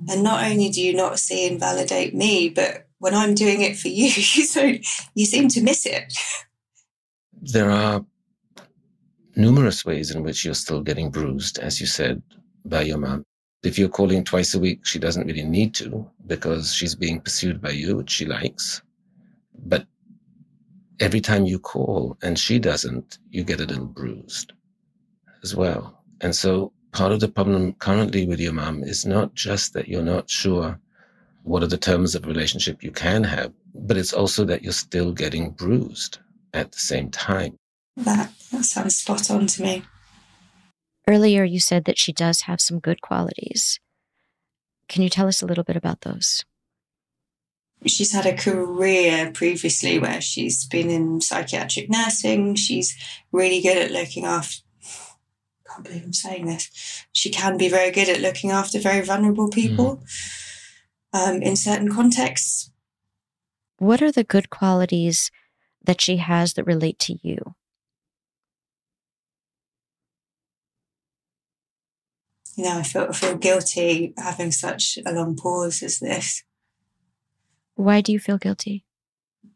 And not only do you not see and validate me, but when I'm doing it for you, so you seem to miss it. There are numerous ways in which you're still getting bruised, as you said, by your mom. If you're calling twice a week, she doesn't really need to because she's being pursued by you, which she likes. But every time you call and she doesn't, you get a little bruised as well. And so part of the problem currently with your mom is not just that you're not sure what are the terms of relationship you can have, but it's also that you're still getting bruised at the same time. That, that sounds spot on to me. Earlier, you said that she does have some good qualities. Can you tell us a little bit about those? She's had a career previously where she's been in psychiatric nursing. She's really good at looking after I can't believe I'm saying this. She can be very good at looking after very vulnerable people mm. um, in certain contexts. What are the good qualities that she has that relate to you? You know, I feel, I feel guilty having such a long pause as this. Why do you feel guilty?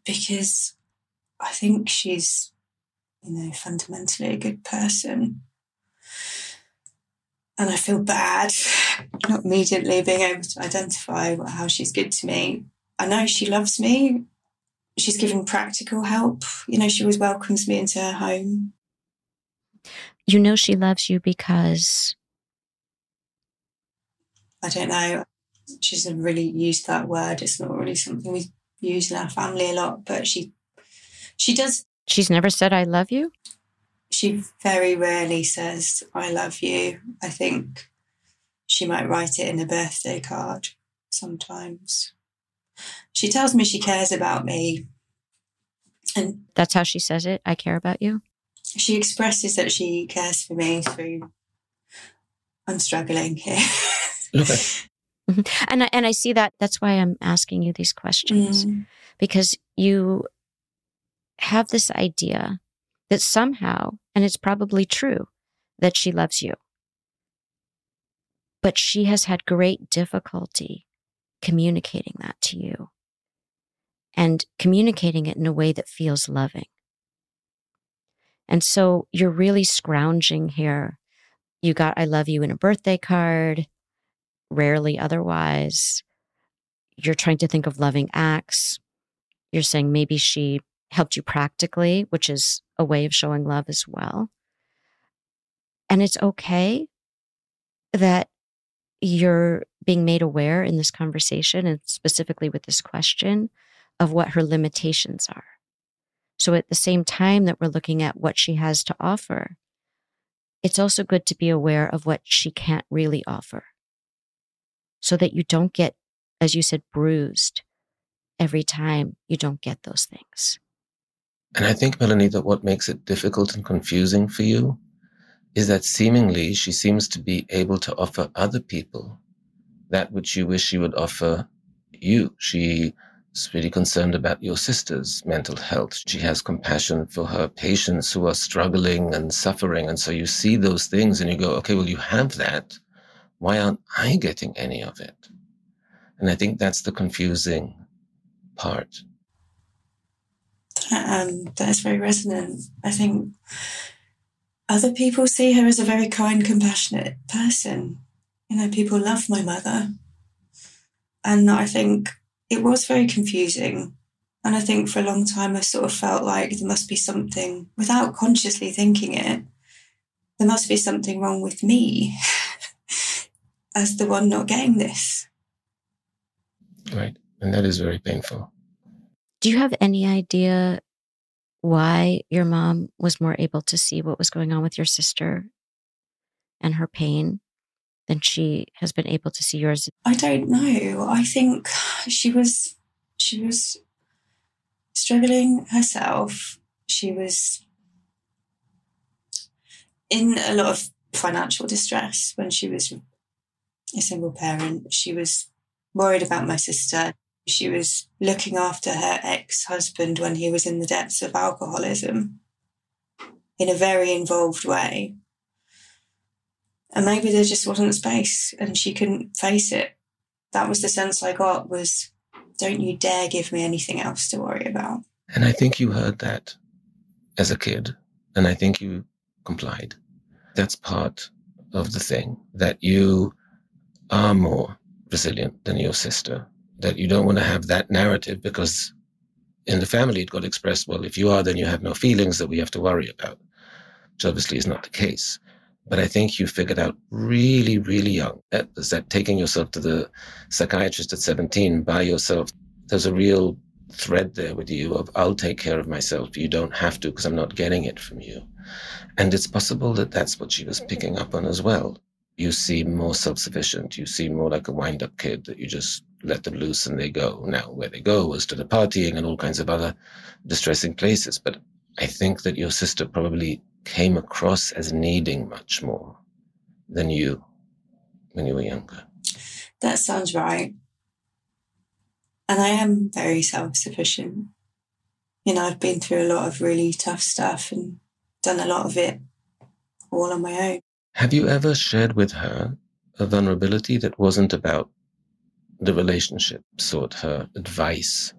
Because I think she's, you know, fundamentally a good person. And I feel bad not immediately being able to identify how she's good to me. I know she loves me. She's giving practical help. You know, she always welcomes me into her home. You know she loves you because I don't know. She doesn't really use that word. It's not really something we use in our family a lot, but she she does. She's never said I love you? She very rarely says I love you. I think she might write it in a birthday card sometimes. She tells me she cares about me. And that's how she says it. I care about you. She expresses that she cares for me through I'm struggling here. Okay. Mm-hmm. And I, and I see that. That's why I'm asking you these questions mm. because you have this idea that somehow, and it's probably true, that she loves you. But she has had great difficulty communicating that to you and communicating it in a way that feels loving. And so you're really scrounging here. You got I love you in a birthday card rarely otherwise. You're trying to think of loving acts. You're saying maybe she helped you practically, which is a way of showing love as well. And it's okay that you're being made aware in this conversation and specifically with this question of what her limitations are. So at the same time that we're looking at what she has to offer, it's also good to be aware of what she can't really offer so that you don't get, as you said, bruised every time you don't get those things. And I think, Melanie, that what makes it difficult and confusing for you is that seemingly she seems to be able to offer other people that which you wish she would offer you. She is really concerned about your sister's mental health. She has compassion for her patients who are struggling and suffering. And so you see those things and you go, okay, well, you have that. Why aren't I getting any of it? And I think that's the confusing part. Um, that is very resonant. I think other people see her as a very kind, compassionate person. You know, people love my mother. And I think it was very confusing. And I think for a long time, I sort of felt like there must be something, without consciously thinking it, there must be something wrong with me. as the one not getting this. Right. And that is very painful. Do you have any idea why your mom was more able to see what was going on with your sister and her pain than she has been able to see yours? I don't know. I think she was she was struggling herself. She was in a lot of financial distress when she was a single parent. She was worried about my sister. She was looking after her ex husband when he was in the depths of alcoholism in a very involved way. And maybe there just wasn't space and she couldn't face it. That was the sense I got was don't you dare give me anything else to worry about. And I think you heard that as a kid. And I think you complied. That's part of the thing that you are more resilient than your sister. That you don't want to have that narrative because in the family it got expressed, well, if you are, then you have no feelings that we have to worry about, which obviously is not the case. But I think you figured out really, really young that, is that taking yourself to the psychiatrist at 17 by yourself, there's a real thread there with you of I'll take care of myself. You don't have to because I'm not getting it from you. And it's possible that that's what she was picking up on as well you seem more self-sufficient. You seem more like a wind-up kid that you just let them loose and they go. Now, where they go is to the partying and all kinds of other distressing places. But I think that your sister probably came across as needing much more than you when you were younger. That sounds right. And I am very self-sufficient. You know, I've been through a lot of really tough stuff and done a lot of it all on my own. Have you ever shared with her a vulnerability that wasn't about the relationship, sought her advice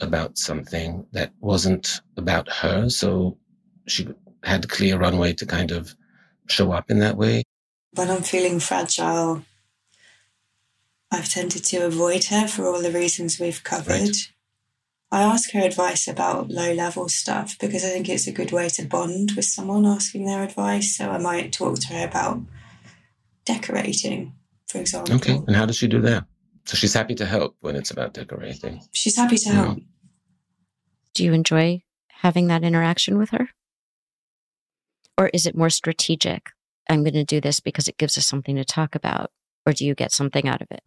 about something that wasn't about her. So she had clear runway to kind of show up in that way. When I'm feeling fragile, I've tended to avoid her for all the reasons we've covered. Right. I ask her advice about low level stuff because I think it's a good way to bond with someone asking their advice. So I might talk to her about decorating, for example. Okay. And how does she do that? So she's happy to help when it's about decorating. She's happy to help. Mm. Do you enjoy having that interaction with her? Or is it more strategic? I'm going to do this because it gives us something to talk about. Or do you get something out of it?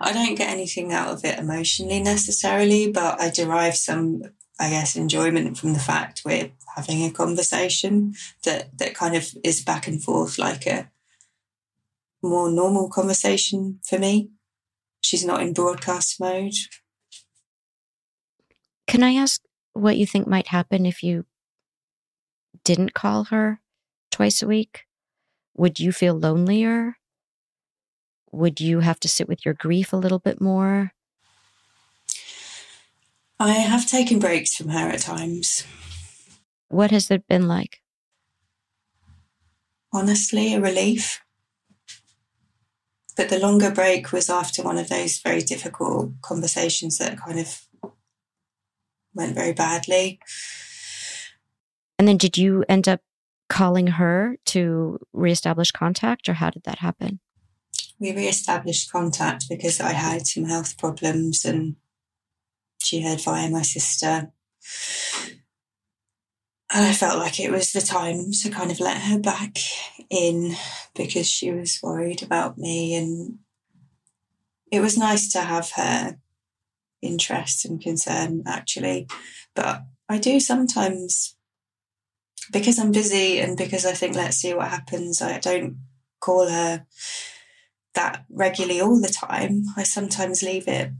I don't get anything out of it emotionally necessarily, but I derive some, I guess, enjoyment from the fact we're having a conversation that, that kind of is back and forth like a more normal conversation for me. She's not in broadcast mode. Can I ask what you think might happen if you didn't call her twice a week? Would you feel lonelier? Would you have to sit with your grief a little bit more? I have taken breaks from her at times. What has it been like? Honestly, a relief. But the longer break was after one of those very difficult conversations that kind of went very badly. And then did you end up calling her to reestablish contact or how did that happen? We re-established contact because I had some health problems and she heard via my sister. And I felt like it was the time to kind of let her back in because she was worried about me. And it was nice to have her interest and concern, actually. But I do sometimes, because I'm busy and because I think, let's see what happens, I don't call her that regularly all the time. I sometimes leave it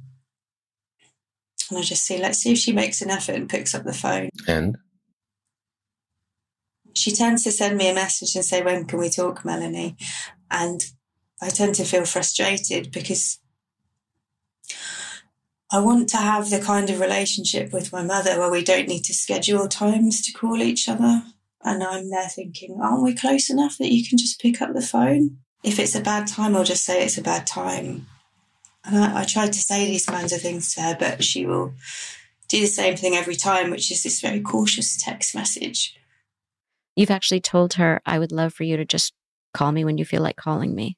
and I just see, let's see if she makes an effort and picks up the phone. And? She tends to send me a message and say, When can we talk, Melanie? And I tend to feel frustrated because I want to have the kind of relationship with my mother where we don't need to schedule times to call each other. And I'm there thinking, aren't we close enough that you can just pick up the phone? If it's a bad time, I'll just say it's a bad time. And I, I tried to say these kinds of things to her, but she will do the same thing every time, which is this very cautious text message. You've actually told her, I would love for you to just call me when you feel like calling me.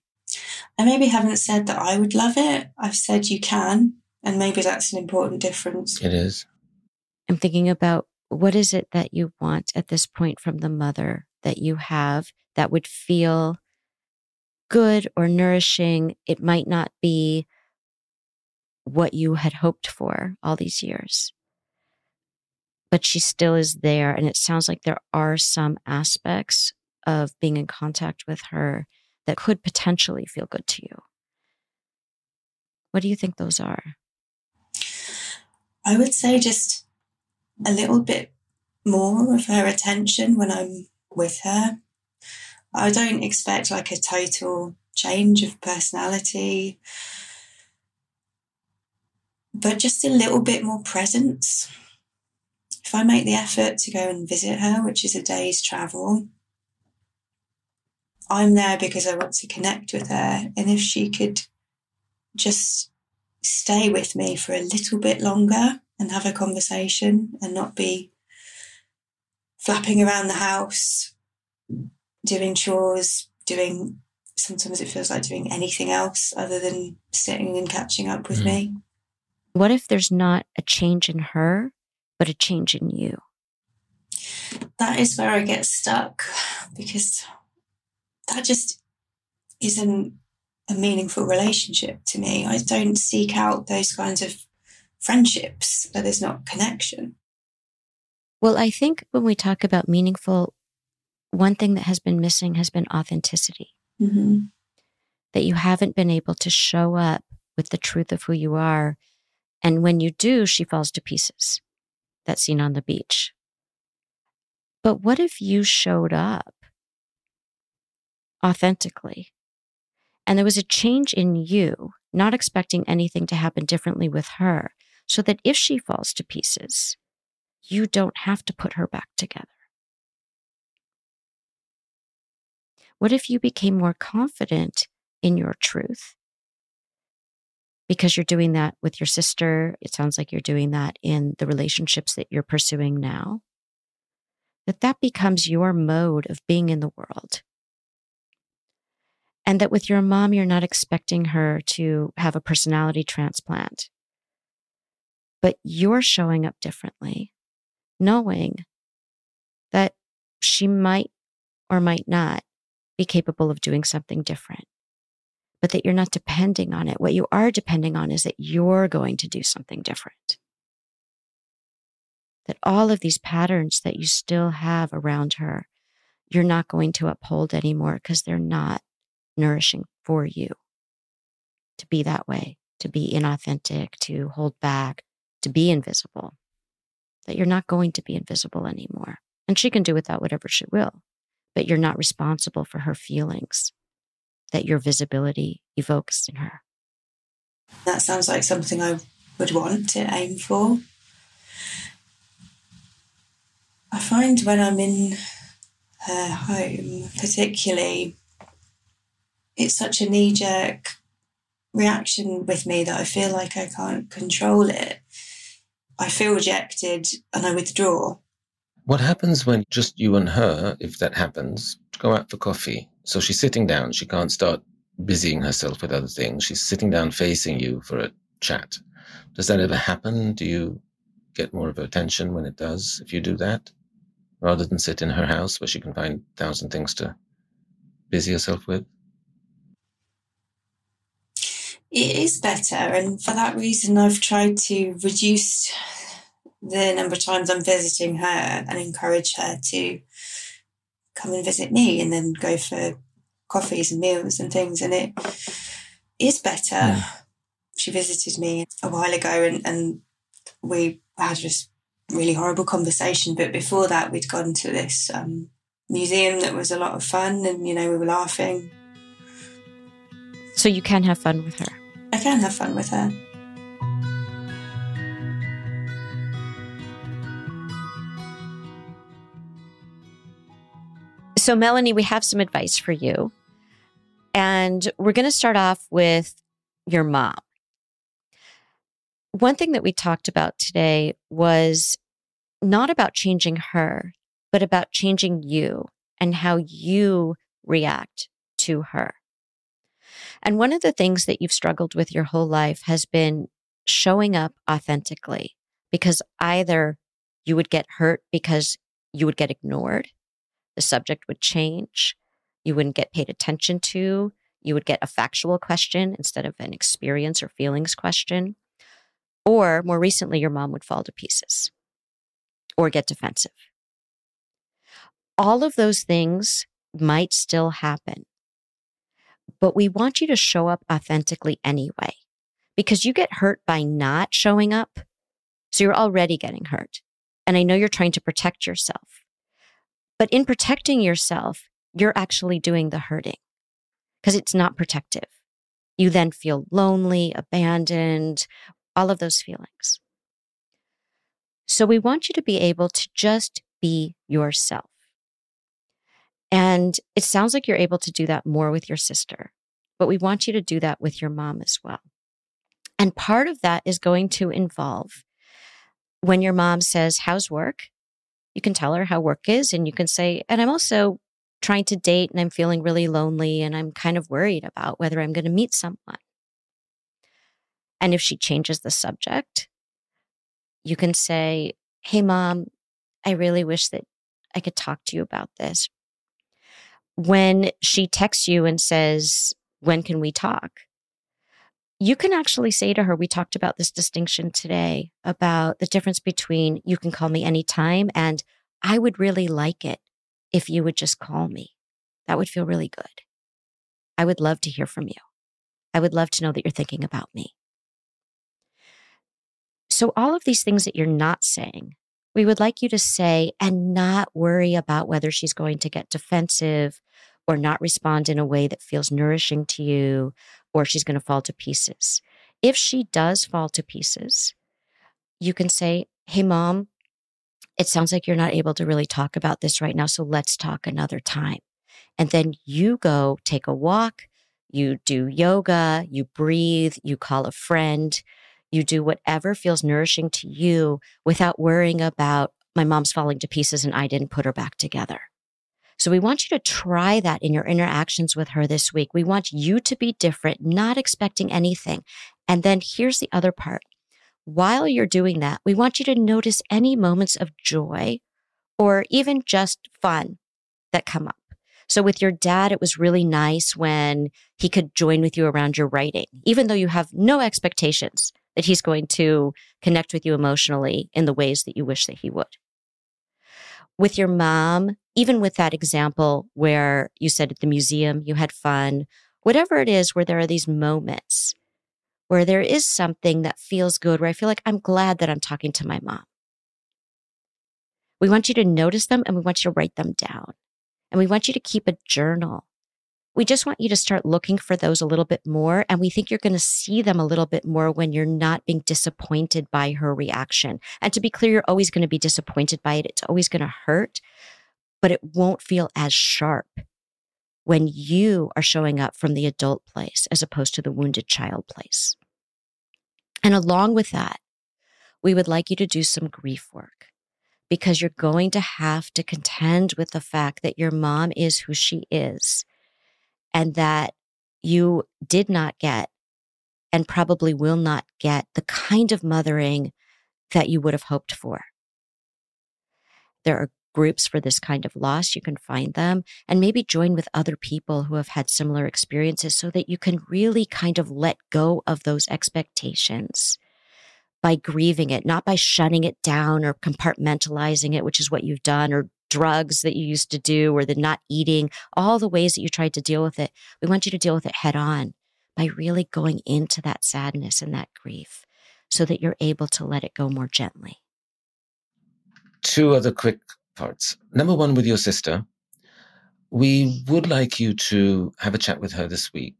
I maybe haven't said that I would love it. I've said you can. And maybe that's an important difference. It is. I'm thinking about what is it that you want at this point from the mother that you have that would feel good or nourishing. It might not be what you had hoped for all these years, but she still is there. And it sounds like there are some aspects of being in contact with her that could potentially feel good to you. What do you think those are? I would say just a little bit more of her attention when I'm with her. I don't expect like a total change of personality, but just a little bit more presence. If I make the effort to go and visit her, which is a day's travel, I'm there because I want to connect with her. And if she could just stay with me for a little bit longer and have a conversation and not be flapping around the house, doing chores, doing sometimes it feels like doing anything else other than sitting and catching up with mm. me. What if there's not a change in her, but a change in you? That is where I get stuck because that just isn't a meaningful relationship to me. I don't seek out those kinds of friendships where there's not connection. Well, I think when we talk about meaningful, one thing that has been missing has been authenticity. Mm-hmm. That you haven't been able to show up with the truth of who you are. And when you do, she falls to pieces. That scene on the beach. But what if you showed up authentically And there was a change in you, not expecting anything to happen differently with her, so that if she falls to pieces, you don't have to put her back together. What if you became more confident in your truth? Because you're doing that with your sister. It sounds like you're doing that in the relationships that you're pursuing now. That that becomes your mode of being in the world. And that with your mom, you're not expecting her to have a personality transplant, but you're showing up differently, knowing that she might or might not be capable of doing something different, but that you're not depending on it. What you are depending on is that you're going to do something different. That all of these patterns that you still have around her, you're not going to uphold anymore because they're not nourishing for you to be that way, to be inauthentic, to hold back, to be invisible. That you're not going to be invisible anymore. And she can do without whatever she will but you're not responsible for her feelings that your visibility evokes in her. That sounds like something I would want to aim for. I find when I'm in her home, particularly, it's such a knee jerk reaction with me that I feel like I can't control it. I feel rejected and I withdraw. What happens when just you and her, if that happens, go out for coffee? So she's sitting down. She can't start busying herself with other things. She's sitting down facing you for a chat. Does that ever happen? Do you get more of her attention when it does if you do that? Rather than sit in her house where she can find a thousand things to busy herself with? It is better. And for that reason, I've tried to reduce the number of times I'm visiting her and encourage her to come and visit me and then go for coffees and meals and things. And it is better. Yeah. She visited me a while ago and, and we had this really horrible conversation. But before that, we'd gone to this um, museum that was a lot of fun and, you know, we were laughing. So you can have fun with her? I can have fun with her. So, Melanie, we have some advice for you. And we're going to start off with your mom. One thing that we talked about today was not about changing her, but about changing you and how you react to her. And one of the things that you've struggled with your whole life has been showing up authentically because either you would get hurt because you would get ignored the subject would change. You wouldn't get paid attention to. You would get a factual question instead of an experience or feelings question. Or more recently, your mom would fall to pieces or get defensive. All of those things might still happen, but we want you to show up authentically anyway, because you get hurt by not showing up. So you're already getting hurt. And I know you're trying to protect yourself. But in protecting yourself, you're actually doing the hurting because it's not protective. You then feel lonely, abandoned, all of those feelings. So we want you to be able to just be yourself. And it sounds like you're able to do that more with your sister, but we want you to do that with your mom as well. And part of that is going to involve when your mom says, How's work? You can tell her how work is and you can say, and I'm also trying to date and I'm feeling really lonely and I'm kind of worried about whether I'm going to meet someone. And if she changes the subject, you can say, Hey, mom, I really wish that I could talk to you about this. When she texts you and says, When can we talk? You can actually say to her, We talked about this distinction today about the difference between you can call me anytime and I would really like it if you would just call me. That would feel really good. I would love to hear from you. I would love to know that you're thinking about me. So, all of these things that you're not saying, we would like you to say and not worry about whether she's going to get defensive or not respond in a way that feels nourishing to you, or she's going to fall to pieces. If she does fall to pieces, you can say, Hey, mom, it sounds like you're not able to really talk about this right now. So let's talk another time. And then you go take a walk, you do yoga, you breathe, you call a friend, you do whatever feels nourishing to you without worrying about my mom's falling to pieces and I didn't put her back together. So we want you to try that in your interactions with her this week. We want you to be different, not expecting anything. And then here's the other part. While you're doing that, we want you to notice any moments of joy or even just fun that come up. So with your dad, it was really nice when he could join with you around your writing, even though you have no expectations that he's going to connect with you emotionally in the ways that you wish that he would. With your mom, even with that example where you said at the museum you had fun, whatever it is where there are these moments where there is something that feels good, where I feel like I'm glad that I'm talking to my mom. We want you to notice them and we want you to write them down. And we want you to keep a journal we just want you to start looking for those a little bit more. And we think you're going to see them a little bit more when you're not being disappointed by her reaction. And to be clear, you're always going to be disappointed by it. It's always going to hurt, but it won't feel as sharp when you are showing up from the adult place as opposed to the wounded child place. And along with that, we would like you to do some grief work because you're going to have to contend with the fact that your mom is who she is and that you did not get and probably will not get the kind of mothering that you would have hoped for. There are groups for this kind of loss. You can find them and maybe join with other people who have had similar experiences so that you can really kind of let go of those expectations by grieving it, not by shutting it down or compartmentalizing it, which is what you've done, or drugs that you used to do or the not eating, all the ways that you tried to deal with it. We want you to deal with it head on by really going into that sadness and that grief so that you're able to let it go more gently. Two other quick parts. Number one, with your sister, we would like you to have a chat with her this week.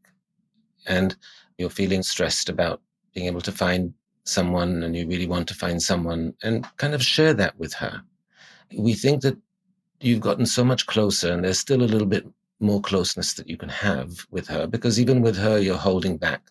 And you're feeling stressed about being able to find someone and you really want to find someone and kind of share that with her. We think that you've gotten so much closer and there's still a little bit more closeness that you can have with her because even with her you're holding back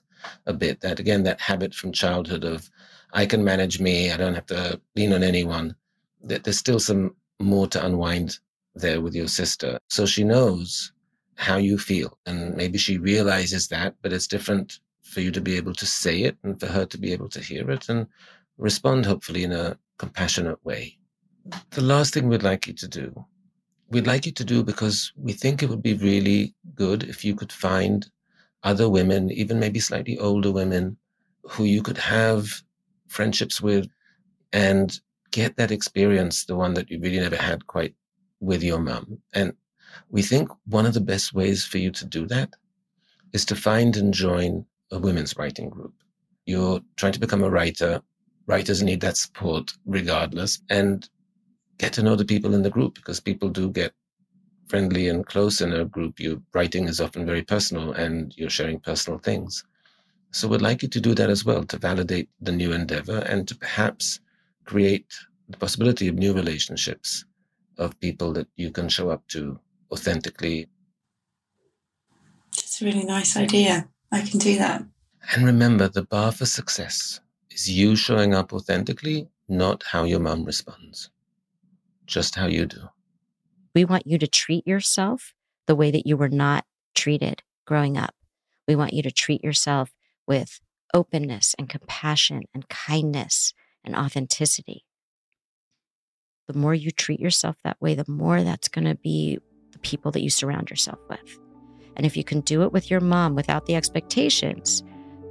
a bit that again that habit from childhood of i can manage me i don't have to lean on anyone that there's still some more to unwind there with your sister. So she knows how you feel and maybe she realizes that but it's different for you to be able to say it and for her to be able to hear it and respond hopefully in a compassionate way. The last thing we'd like you to do we'd like you to do because we think it would be really good if you could find other women, even maybe slightly older women, who you could have friendships with and get that experience, the one that you really never had quite with your mom. And we think one of the best ways for you to do that is to find and join a women's writing group. You're trying to become a writer. Writers need that support regardless. And get to know the people in the group because people do get friendly and close in a group. Your writing is often very personal and you're sharing personal things. So we'd like you to do that as well to validate the new endeavor and to perhaps create the possibility of new relationships of people that you can show up to authentically. It's a really nice idea. I can do that. And remember, the bar for success is you showing up authentically, not how your mom responds just how you do. We want you to treat yourself the way that you were not treated growing up. We want you to treat yourself with openness and compassion and kindness and authenticity. The more you treat yourself that way, the more that's going to be the people that you surround yourself with. And if you can do it with your mom without the expectations,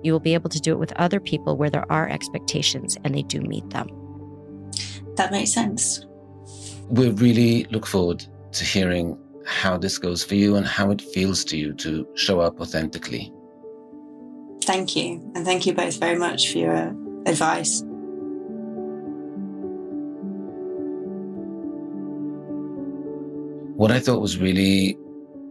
you will be able to do it with other people where there are expectations and they do meet them. That makes sense we really look forward to hearing how this goes for you and how it feels to you to show up authentically. Thank you. And thank you both very much for your advice. What I thought was really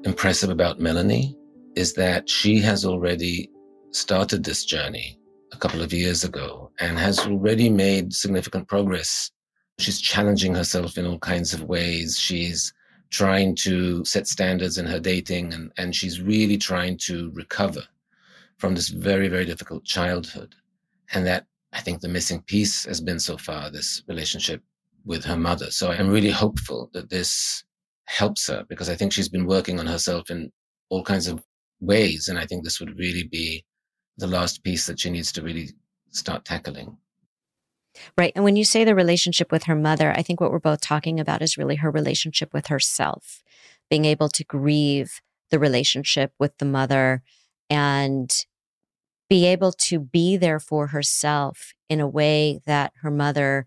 impressive about Melanie is that she has already started this journey a couple of years ago and has already made significant progress. She's challenging herself in all kinds of ways. She's trying to set standards in her dating and, and she's really trying to recover from this very, very difficult childhood. And that I think the missing piece has been so far this relationship with her mother. So I'm really hopeful that this helps her because I think she's been working on herself in all kinds of ways. And I think this would really be the last piece that she needs to really start tackling. Right. And when you say the relationship with her mother, I think what we're both talking about is really her relationship with herself, being able to grieve the relationship with the mother and be able to be there for herself in a way that her mother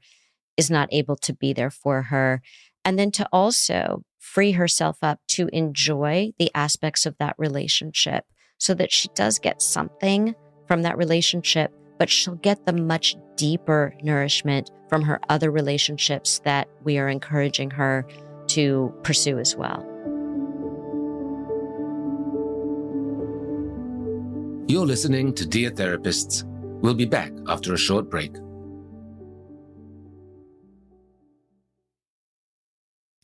is not able to be there for her. And then to also free herself up to enjoy the aspects of that relationship so that she does get something from that relationship, but she'll get the much deeper nourishment from her other relationships that we are encouraging her to pursue as well. You're listening to Dear Therapists. We'll be back after a short break.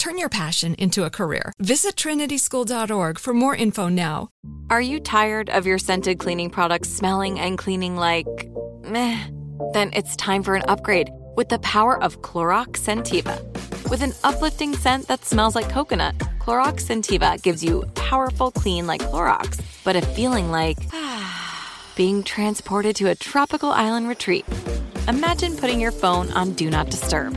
Turn your passion into a career. Visit trinityschool.org for more info now. Are you tired of your scented cleaning products smelling and cleaning like meh? Then it's time for an upgrade with the power of Clorox Scentiva. With an uplifting scent that smells like coconut, Clorox Scentiva gives you powerful clean like Clorox, but a feeling like being transported to a tropical island retreat. Imagine putting your phone on Do Not Disturb,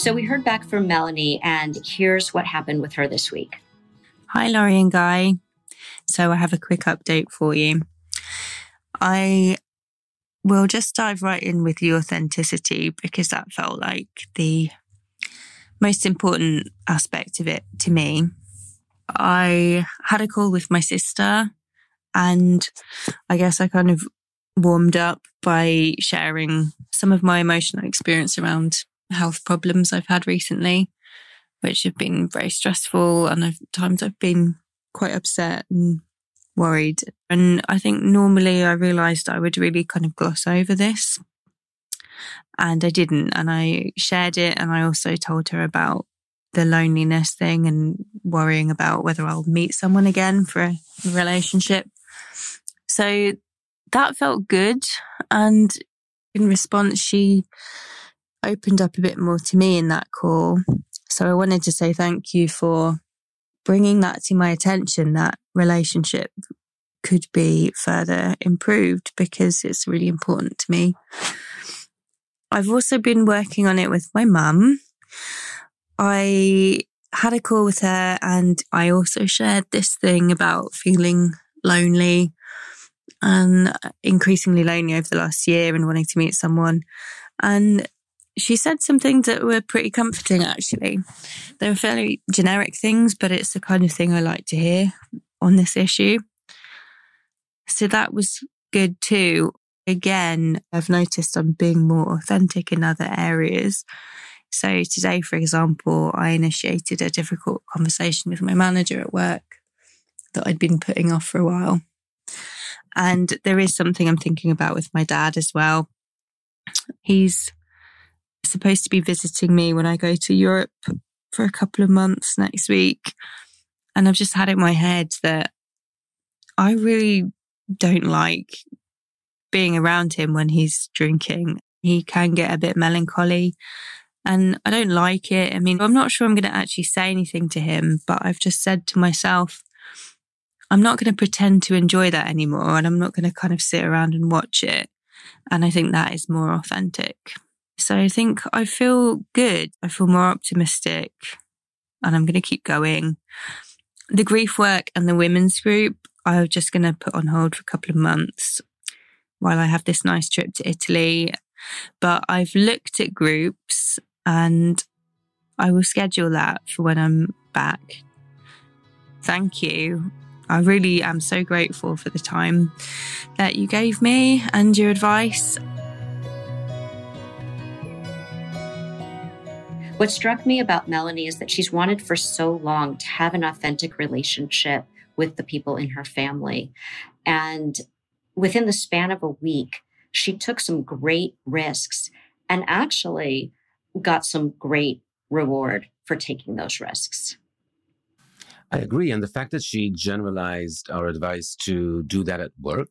So we heard back from Melanie, and here's what happened with her this week. Hi, Lori and Guy. So I have a quick update for you. I will just dive right in with the authenticity because that felt like the most important aspect of it to me. I had a call with my sister and I guess I kind of warmed up by sharing some of my emotional experience around health problems I've had recently which have been very stressful. And at times I've been quite upset and worried. And I think normally I realized I would really kind of gloss over this. And I didn't. And I shared it. And I also told her about the loneliness thing and worrying about whether I'll meet someone again for a relationship. So that felt good. And in response, she opened up a bit more to me in that call. So I wanted to say thank you for bringing that to my attention that relationship could be further improved because it's really important to me. I've also been working on it with my mum. I had a call with her and I also shared this thing about feeling lonely and increasingly lonely over the last year and wanting to meet someone. And she said some things that were pretty comforting, actually. They were fairly generic things, but it's the kind of thing I like to hear on this issue. So that was good too. Again, I've noticed I'm being more authentic in other areas. So today, for example, I initiated a difficult conversation with my manager at work that I'd been putting off for a while. And there is something I'm thinking about with my dad as well. He's supposed to be visiting me when I go to Europe for a couple of months next week. And I've just had it in my head that I really don't like being around him when he's drinking. He can get a bit melancholy and I don't like it. I mean, I'm not sure I'm going to actually say anything to him, but I've just said to myself, I'm not going to pretend to enjoy that anymore. And I'm not going to kind of sit around and watch it. And I think that is more authentic. So I think I feel good. I feel more optimistic and I'm going to keep going. The grief work and the women's group, I'm just going to put on hold for a couple of months while I have this nice trip to Italy. But I've looked at groups and I will schedule that for when I'm back. Thank you. I really am so grateful for the time that you gave me and your advice. What struck me about Melanie is that she's wanted for so long to have an authentic relationship with the people in her family. And within the span of a week, she took some great risks and actually got some great reward for taking those risks. I agree. And the fact that she generalized our advice to do that at work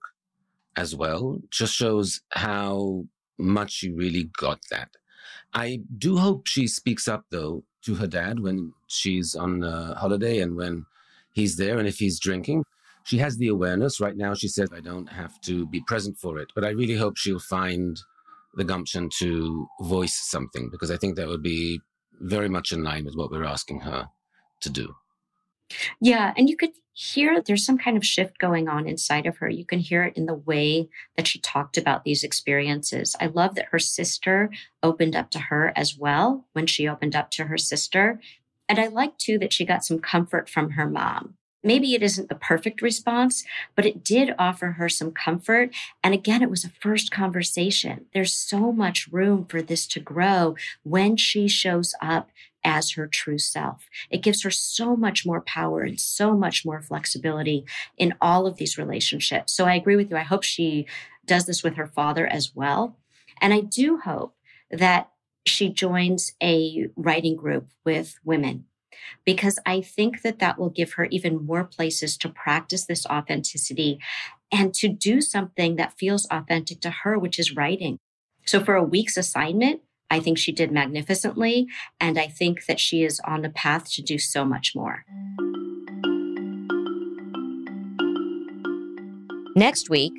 as well just shows how much she really got that. I do hope she speaks up, though, to her dad when she's on holiday and when he's there and if he's drinking. She has the awareness. Right now, she says, I don't have to be present for it. But I really hope she'll find the gumption to voice something because I think that would be very much in line with what we're asking her to do. Yeah, and you could hear there's some kind of shift going on inside of her. You can hear it in the way that she talked about these experiences. I love that her sister opened up to her as well when she opened up to her sister. And I like too that she got some comfort from her mom. Maybe it isn't the perfect response, but it did offer her some comfort. And again, it was a first conversation. There's so much room for this to grow when she shows up as her true self. It gives her so much more power and so much more flexibility in all of these relationships. So I agree with you. I hope she does this with her father as well. And I do hope that she joins a writing group with women because I think that that will give her even more places to practice this authenticity and to do something that feels authentic to her, which is writing. So for a week's assignment, I think she did magnificently. And I think that she is on the path to do so much more. Next week,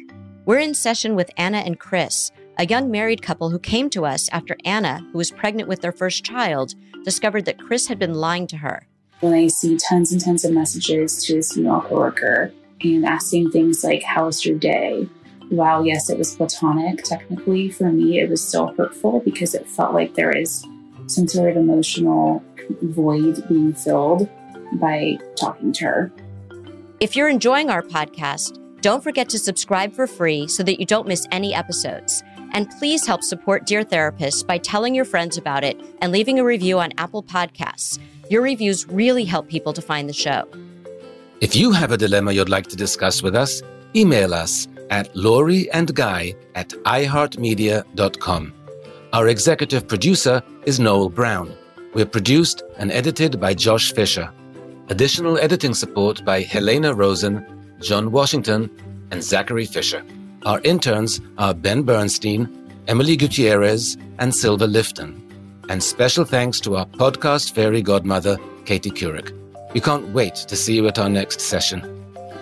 we're in session with Anna and Chris, a young married couple who came to us after Anna, who was pregnant with their first child, discovered that Chris had been lying to her. When I see tons and tons of messages to his female coworker and asking things like, How was your day? While, yes, it was platonic, technically, for me, it was still hurtful because it felt like there is some sort of emotional void being filled by talking to her. If you're enjoying our podcast, don't forget to subscribe for free so that you don't miss any episodes. And please help support Dear Therapist by telling your friends about it and leaving a review on Apple Podcasts. Your reviews really help people to find the show. If you have a dilemma you'd like to discuss with us, email us at Lori and Guy at iHeartMedia.com. Our executive producer is Noel Brown. We're produced and edited by Josh Fisher. Additional editing support by Helena Rosen, John Washington, and Zachary Fisher. Our interns are Ben Bernstein, Emily Gutierrez, and Silva Lifton. And special thanks to our podcast fairy godmother, Katie Couric. We can't wait to see you at our next session.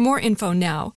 more info now